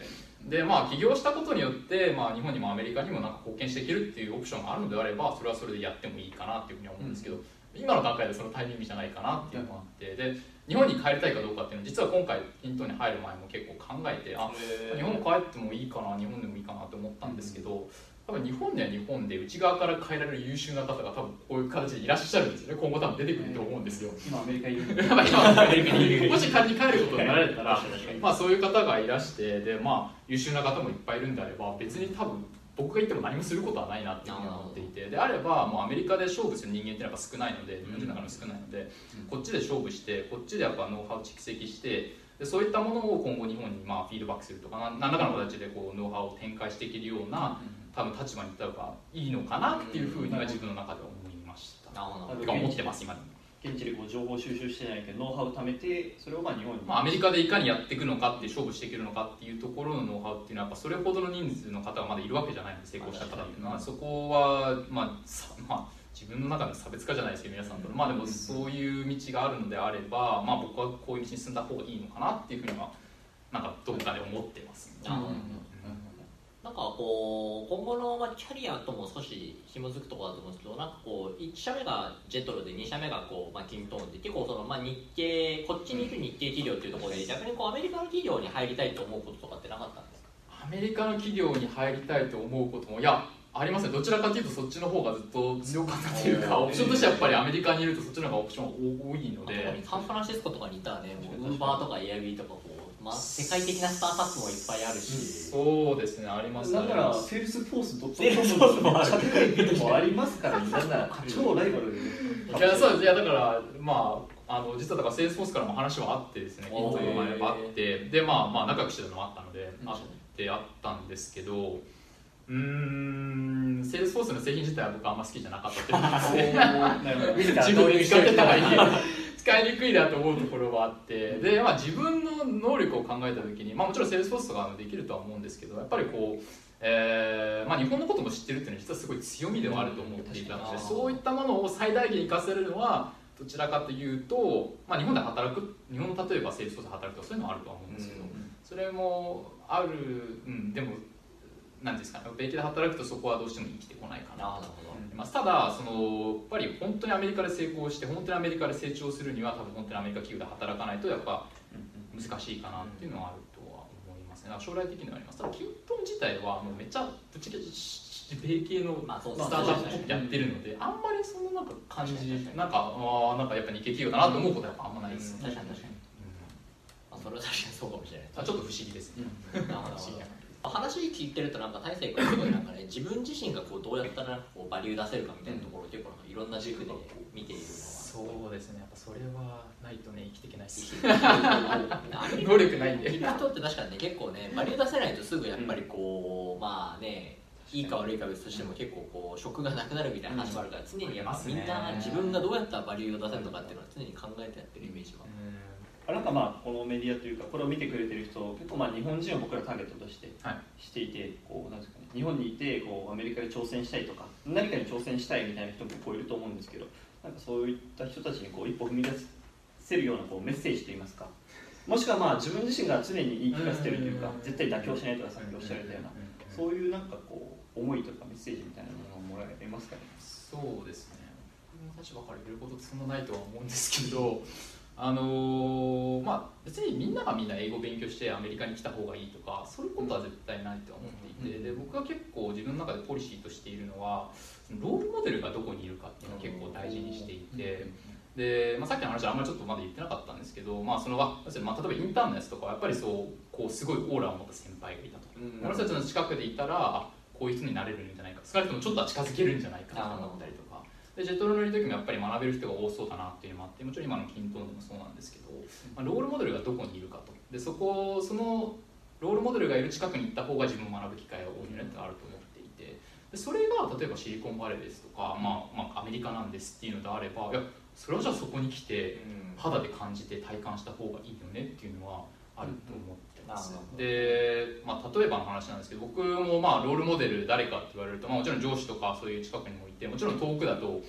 Speaker 3: でまあ起業したことによって、まあ、日本にもアメリカにもなんか貢献していけるっていうオプションがあるのであればそれはそれでやってもいいかなっていうふうには思うんですけど、今の段階でそのタイミングじゃないかなっていうのがあってで日本に帰りたいかどうかっていうのは実は今回ヒントに入る前も結構考えてあ日本帰ってもいいかな日本でもいいかなと思ったんですけど、多分日本では日本で内側から変えられる優秀な方が多分こういう形でいらっしゃるんですよね。今後多分出てくると思うんですよ。
Speaker 1: 今アメリカにいる
Speaker 3: もし仮に帰ることになられたらまあそういう方がいらしてでまあ優秀な方もいっぱいいるんであれば別に多分僕が言っても何もすることはないなっていうふうに思っていて。であればもうアメリカで勝負する人間ってやっぱ少ないので日本人の中でも少ないのでこっちで勝負してこっちでやっぱノウハウ蓄積してでそういったものを今後日本にまあフィードバックするとかな何らかの形でこうノウハウを展開していけるような多分立場にいった方がいいのかなっていうふうには自分の中では思いました。
Speaker 2: なるほど。
Speaker 3: てか思ってます今
Speaker 1: 現地でこう情報収集してないけどノウハウを貯めてそれをまあ日本に、
Speaker 3: まあ、アメリカでいかにやっていくのかって勝負していけるのかっていうところのノウハウっていうのはやっぱそれほどの人数の方がまだいるわけじゃないので成功した方っていうのはそこは、まあさまあ、自分の中の差別化じゃないですけど皆さんとのまあでもそういう道があるのであれば、まあ、僕はこういう道に進んだ方がいいのかなっていうふうにはなんかどっかで思ってます、
Speaker 2: なるほど。
Speaker 3: うん
Speaker 2: ななんかこう今後のまあキャリアとも少し紐づくところだと思うんですけどなんかこう1社目がジェトロで2社目がこう、まあ、キントーンで結構その、まあ、日系こっちにいる日系企業っていうところで逆にこうアメリカの企業に入りたいと思うこととかってなかったんですか？
Speaker 3: アメリカの企業に入りたいと思うこともいやありますねどちらかというとそっちの方がずっと強かったというかオプションとしてはやっぱりアメリカにいるとそっちの方がオプションが多いので。
Speaker 2: サンフランシスコとかにいたらねもうウーバーとかエアビーとかこう、まあ、世界的なスタートアップもいっぱいあるし、
Speaker 3: そうですねありますね。
Speaker 1: なんならセールスフォースドット
Speaker 2: セールスフォースもあ
Speaker 1: りますからねなんなら超ライバルで
Speaker 3: いやそうです。いやだからまああの実はだからセールスフォースからも話はあってですね
Speaker 2: おー
Speaker 3: ヒントがやっぱあって。でまあまあ仲良くしてたのもあったので、
Speaker 1: うん。
Speaker 3: あってあったんですけどうーんセールスフォースの製品自体は僕あんま好きじゃなかったっていうか
Speaker 1: なるほど。
Speaker 3: 自分で使ってたらいい使いにくいなと思うところはあってで、まあ、自分の能力を考えた時に、まあ、もちろんセールスフォースとかもできるとは思うんですけどやっぱりこう、えーまあ、日本のことも知ってるっていうのは実はすごい強みではあると思っていたので、
Speaker 2: うん
Speaker 3: そういったものを最大限活かせるのはどちらかというと、まあ、日本で働く日本の例えばセールスフォースで働くとかそういうのはあるとは思うんですけど、それもある、うん、でも何ですかね米系で働くとそこはどうしても生きてこないかなと。思いますただそのやっぱり本当にアメリカで成功して本当にアメリカで成長するには多分本当にアメリカ企業で働かないとやっぱ難しいかなっていうのはあるとは思いますね。将来的にはあります。ただキントン自体はもうめっちゃぶっちゃけ米系のスタートアップやってるので、あんまりそのなんか感じなんかあーなんかやっぱ日系企業だなと思うことはやっぱあんまないですね、
Speaker 2: 確かに確かに、まあ、それは確かにそうかもしれない。
Speaker 3: あちょっと不思議ですね、
Speaker 2: なるほど
Speaker 3: 不思議な
Speaker 2: 話聞いてるとなんか大成君すごいなんかね自分自身がこうどうやったらこうバリュー出せるかみたいなところを結構なんかいろんな軸で見ている
Speaker 3: そうですね。やっぱそれはないとね生きていけないです
Speaker 2: のがアメリカ
Speaker 3: 能力ないんで。
Speaker 2: 聞く人って確かにね結構ねバリュー出せないとすぐやっぱりこう、まあねいいか悪いか別としても結構こう職がなくなるみたいな話もあるから常にやっぱみんな自分がどうやったらバリューを出せるのかっていうのは常に考えてやってるイメージは
Speaker 1: あなんかまあこのメディアというかこれを見てくれてる人結構まあ日本人を僕らターゲットとして
Speaker 3: はい。
Speaker 1: していてこうなんですかね日本にいてこうアメリカで挑戦したいとか何かに挑戦したいみたいな人も結構いると思うんですけどなんかそういった人たちにこう一歩踏み出せるようなこうメッセージといいますかもしくはまあ自分自身が常に言い聞かせてるというか絶対妥協しないとかさっきおっしゃられたようなそういうなんかこう思いとかメッセージみたいなものをもらえますかね。
Speaker 3: そうですね。僕の立場から言えることそんなないとは思うんですけどあのーまあ別にみんながみんな英語を勉強してアメリカに来た方がいいとかそういうことは絶対ないとは思っていて、で僕は結構自分の中でポリシーとしているのはロールモデルがどこにいるかっていうのを結構大事にしていて。で、まあ、さっきの話はあんまりちょっとまだ言ってなかったんですけど、まあそのまあ、例えばインターンのやつとかはやっぱりそうこうすごいオーラを持った先輩がいたと、この人たちの近くでいたらあこういう人になれるんじゃないか少なくともちょっとは近づけるんじゃないかとか思ったりとかでジェットロのいる時もやっぱり学べる人が多そうだなっていうのもあってもちろん今のキントーンでもそうなんですけど、まあ、ロールモデルがどこにいるかと。でそこそのロールモデルがいる近くに行った方が自分も学ぶ機会が多いよねってあると思っていて。でそれが例えばシリコンバレーですとか、まあまあ、アメリカなんですっていうのであればいやそれはじゃあそこに来て肌で感じて体感した方がいいよねっていうのはあると思ってで、まあ、例えばの話なんですけど僕もまあロールモデル誰かって言われると、まあ、もちろん上司とかそういう近くにもいてもちろん遠くだと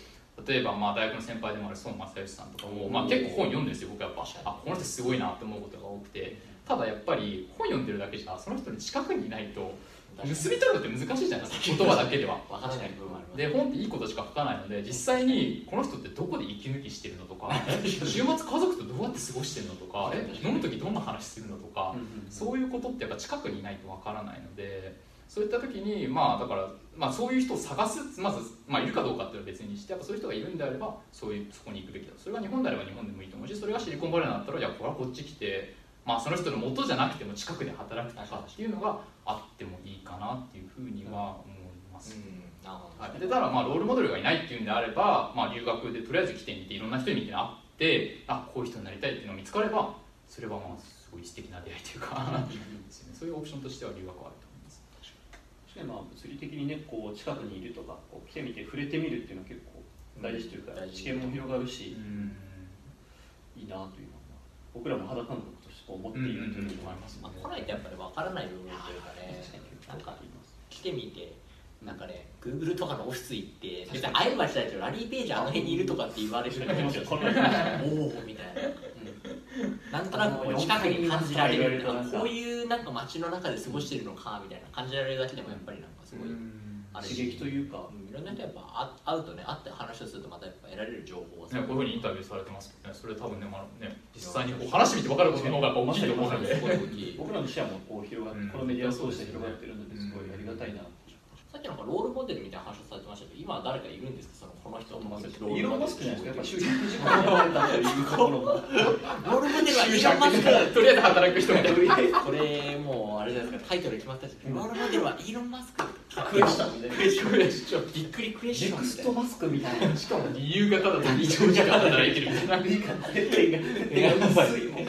Speaker 3: 例えばまあ大学の先輩でもある孫正義さんとかも、まあ、結構本読んでるんですよ僕はやっぱ。あこの人すごいなって思うことが多くて。ただやっぱり本読んでるだけじゃその人に近くにいないと盗み取るのって難しいじゃないですか言葉だけでは
Speaker 2: 分からない部分もあります
Speaker 3: で本っていいことしか書かないので実際にこの人ってどこで息抜きしてるのとか 週末家族とどうやって過ごしてるのとかえ飲む時どんな話するのとかそういうことってやっぱ近くにいないとわからないのでそういった時にまあだから、まあ、そういう人を探すまず、まあ、いるかどうかっていうのは別にしてやっぱそういう人がいるんであればそういうそこに行くべきだ。それが日本であれば日本でもいいと思うしそれがシリコンバレーだったらいやこれはこっち来て、まあ、その人の元じゃなくても近くで働くとかっていうのがあってもいいかなっていうふうには思います。
Speaker 2: うんなるほど。
Speaker 3: はい、でただまあロールモデルがいないっていうんであれば、まあ、留学でとりあえず来てみていろんな人に見て会ってあこういう人になりたいっていうのが見つかればそれはまあすごい素敵な出会いというかそういうオプションとしては留学はあると思います。
Speaker 1: 確かにまあ物理的にねこう近くにいるとかこう来てみて触れてみるっていうのは結構大事というか、知見も広がるし、
Speaker 3: うん。
Speaker 1: いいなというのは。僕らも肌感覚としてこう持っているというのもあります
Speaker 2: ま
Speaker 1: ね。
Speaker 2: あ、来ないとやっぱり分からない部分というかねなんか来てみてなんかね Google とかのオフィス行って別に会えばしたいけどラリー・ページあの辺にいるとかって言われる人がいますよ
Speaker 1: この辺
Speaker 2: おおみたいな、なんとなく近くに感じられるこういうなんか街の中で過ごしてるのかみたいな感じられるだけでもやっぱりなんかすごい
Speaker 1: 刺
Speaker 2: し
Speaker 1: 激というか。
Speaker 2: うんいろんな人やっぱあ会うとね会って話をするとまたやっぱ得られる情報は
Speaker 3: ね、こういうふうにインタビューされてますけどね、それ多分ね、まあね実際にこう話してみて分かることの方がやっぱ大きいと思うので、
Speaker 1: 僕らの視野もこう広がって、
Speaker 3: うん。
Speaker 1: このメディアを通して広がってるのですごいありがたいな、
Speaker 2: さっきなんかロールモデルみたいな話をされてましたけど今は誰かいるんですか？そのこの人の
Speaker 1: イーロン・マスクじゃないですかやっぱ就職
Speaker 2: ロールモデルはイーロン・マスク
Speaker 3: とりあえず働く人みたいな。
Speaker 2: これもうあれじゃないですか。タイトル決まったしロールモデルはイーロン・マスク
Speaker 1: クエスチョンで
Speaker 2: クエスチョンびっくりクエスチ
Speaker 1: ネク
Speaker 2: ョンみたいな
Speaker 1: ストマスクみたいな
Speaker 3: しかも理由がただと異常時間働いてるみたいな。
Speaker 1: 手が手が薄いもん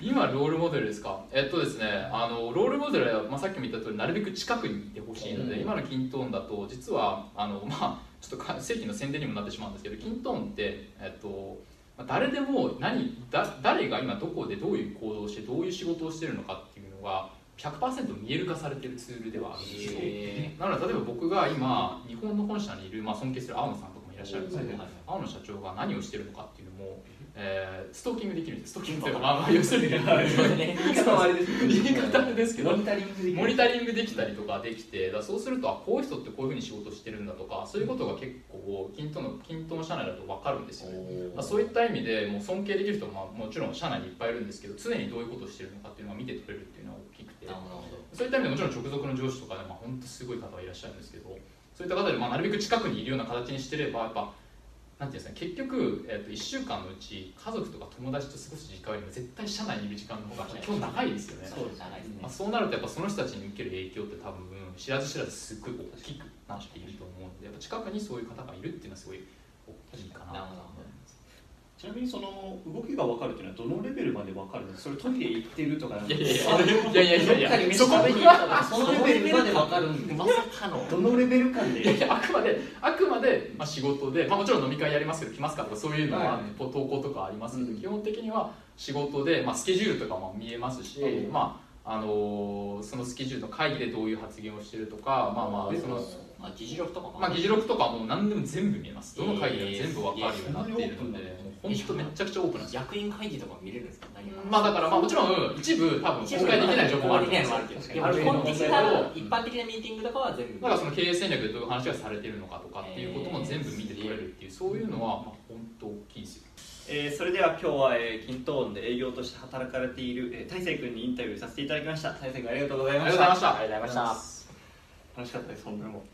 Speaker 3: 今ロールモデルですか？えっとですねあのロールモデルは、まあ、さっきも言った通りなるべく近くにいてほしいので、
Speaker 1: うん。
Speaker 3: 今のキントーンだと実はあのまあちょっとか正規の宣伝にもなってしまうんですけどキントーンってえっとまあ誰でも何だ誰が今どこでどういう行動をしてどういう仕事をしてるのかっていうのが100%見える化されてるツールではあるんですよ。
Speaker 2: へ
Speaker 3: なので例えば僕が今日本の本社にいる、まあ、尊敬する青野さんとかもいらっしゃるんですけど、青野社長が何をしてるのかっていうのも、えーストーキングできるんですストーキングというかまあまあ要するに。
Speaker 2: ね
Speaker 1: 言い方はあれですけど。モニタリングでき
Speaker 3: たりとかできてだそうするとあこういう人ってこういうふうに仕事してるんだとかそういうことが結構均等の均等の社内だと分かるんですよね、まあ、そういった意味でもう尊敬できる人もまあもちろん社内にいっぱいいるんですけど常にどういうことをしてるのかっていうのが見て取れるっていうのは大きくて。そういった意味でもちろん直属の上司とかで、まあ、本当すごい方はいらっしゃるんですけどそういった方で、まあ、なるべく近くにいるような形にしてればやっぱなんていうんですか結局、えっと1週間のうち家族とか友達と過ごす時間よりも絶対社内にいる時間の方が今日長いですよね。
Speaker 2: そうです長いですね。
Speaker 3: まあ、そうなるとやっぱその人たちに受ける影響って多分知らず知らずすっごい大きくなっていると思うのでやっぱ近くにそういう方がいるっていうのはすごい大きいかな
Speaker 2: なるほど
Speaker 1: ちなみにその動きが分かるっていうのはどのレベルまで分かるんですかそれトイレ行ってるとかなんか？
Speaker 3: いやいやいや。いやいやそこ
Speaker 1: にそのレベルまで分かるんです
Speaker 2: まさかの
Speaker 1: どのレベル感
Speaker 3: いやい
Speaker 1: で
Speaker 3: やあくまであくまで、まあ、仕事で、まあ、もちろん飲み会やりますけど来ますかとかそういうのは、
Speaker 1: はい。
Speaker 3: こう投稿とかありますけど、
Speaker 1: うん。
Speaker 3: 基本的には仕事で、まあ、スケジュールとかも見えますし、
Speaker 1: うん。
Speaker 3: まああのーそのスケジュールの会議でどういう発言をしてるとか、まあまあその
Speaker 2: まあ議事録とかも
Speaker 3: まあ、議事録とかも何でも全部見えます。どの会議でも全部分かるようになっているので、
Speaker 1: えー
Speaker 3: 本当めちゃくちゃオープンなんですよ。
Speaker 2: 役員会議とかも見れるんですか？
Speaker 3: まあだからまあもちろん一部多分公開できない情報もあるんですよ。
Speaker 2: で
Speaker 1: 確かに
Speaker 2: も基本的
Speaker 3: あ
Speaker 2: な
Speaker 3: る
Speaker 2: 一般的なミーティングとかは全部
Speaker 3: だからその経営戦略でどういう話がされてるのかとかっていうことも全部見て取れるっていうそういうのはまあ本当大きいですよ。
Speaker 1: えーそれでは今日は、えー、キントーンで営業として働かれている、えー、大成君にインタビューさせていただきました。大成君ありがとうござい
Speaker 3: あり
Speaker 1: ました。
Speaker 3: がとうございました。
Speaker 2: ありがとうございました
Speaker 1: 楽しかったです本当にも